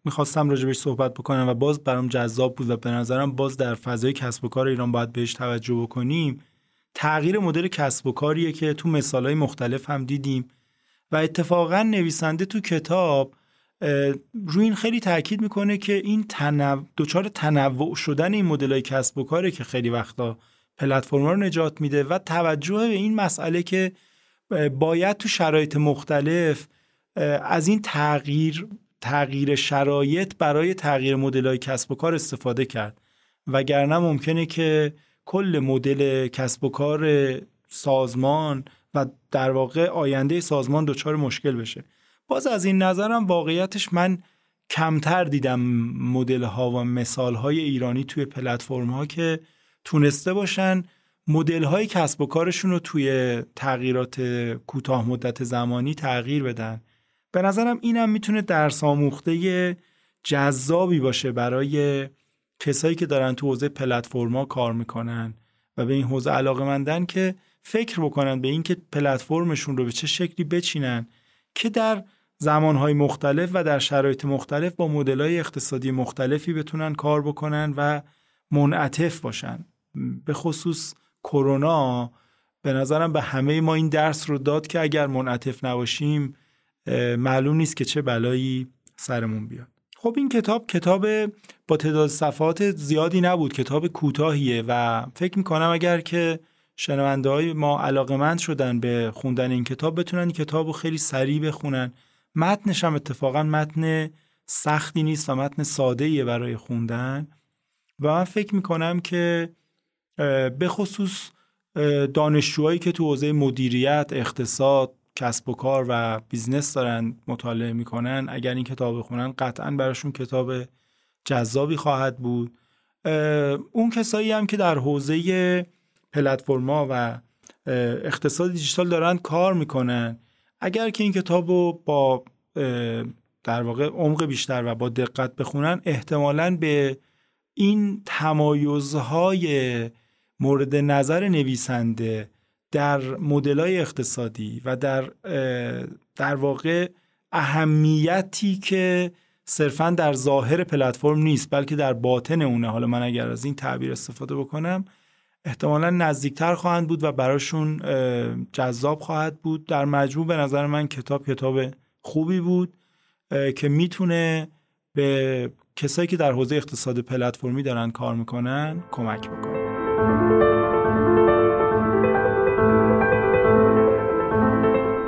C: می‌خواستم راجبش صحبت بکنم و باز برام جذاب بود و به نظرم باز در فضای کسب و کار ایران باید بهش توجه بکنیم تغییر مدل کسب و کاریه که تو مثالهای مختلف هم دیدیم و اتفاقا نویسنده تو کتاب روی این خیلی تاکید می‌کنه که این تنوع دچار تنوع شدن این مدل کسب و کاره که خیلی وقتا پلتفرم رو نجات میده و توجه به این مسئله که باید تو شرایط مختلف از این تغییر تغییر شرایط برای تغییر مدل کسب و کار استفاده کرد. وگرنه ممکنه که کل مدل کسب و کار سازمان و در واقع آینده سازمان دچار مشکل بشه. باز از این نظرم واقعیتش من کمتر دیدم مدل ها و مثال های ایرانی توی پلتفرم ها که تونسته باشن مدل های کسب و کارشون رو توی تغییرات کوتاه مدت زمانی تغییر بدن. به نظرم اینم می‌تونه درس آموخته جذابی باشه برای کسایی که دارن تو حوزه پلتفرما کار می‌کنن و به این حوزه علاقه مندن که فکر بکنن به اینکه پلتفرمشون رو به چه شکلی بچینن که در زمانهای مختلف و در شرایط مختلف با مدلهای اقتصادی مختلفی بتونن کار بکنن و منعطف باشن. به خصوص کرونا به نظرم به همه ما این درس رو داد که اگر منعطف نباشیم معلوم نیست که چه بلایی سرمون بیاد. خب این کتاب کتاب با تعداد صفحات زیادی نبود کتاب کوتاهیه و فکر می‌کنم اگر که شنونده های ما علاقمند شدن به خوندن این کتاب بتونن این کتاب رو خیلی سریع بخونن. متنش هم اتفاقا متن سختی نیست و متن ساده برای خوندن. و من فکر می‌کنم که به خصوص دانشجوهایی که تو حوزه مدیریت اقتصاد کسب و کار و business دارن مطالعه می‌کنن اگر این کتاب بخونن قطعا براشون کتاب جذابی خواهد بود. اون کسایی هم که در حوزه پلتفرما و اقتصاد دیجیتال دارن کار می‌کنن. اگر که این کتاب رو با در واقع عمق بیشتر و با دقت بخونن احتمالا به این تمایزهای مورد نظر نویسنده در مدلای اقتصادی و در در واقع اهمیتی که صرفا در ظاهر پلتفرم نیست بلکه در باطن اونه. حالا من اگر از این تعبیر استفاده بکنم احتمالا نزدیکتر خواهند بود و براشون جذاب خواهد بود. در مجموع به نظر من کتاب کتاب خوبی بود که می‌تونه به کسایی که در حوزه اقتصاد پلتفرمی دارن کار می‌کنن کمک بکنه.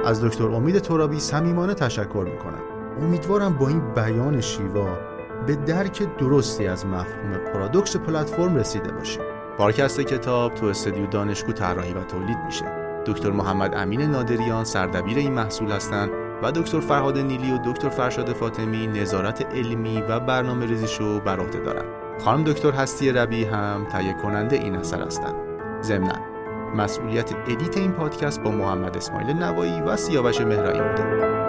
A: از دکتر امید ترابی صمیمانه تشکر می‌کنم. امیدوارم با این بیان شیوا به درک درستی از مفهوم پارادوکس پلتفرم رسیده باشیم. پارکست کتاب تو استدیو دانشگو طراحی و تولید میشه. دکتر محمد امین نادریان سردبیر این محصول هستند و دکتر فرهاد نیلی و دکتر فرشاد فاطمی نظارت علمی و برنامه ریزیشو بر عهده دارن. خانم دکتر هستی ربی هم تهیه کننده این اثر هستند. ضمنا مسئولیت ادیت این پادکست با محمد اسماعیل نوایی و سیاوش مهرایی بوده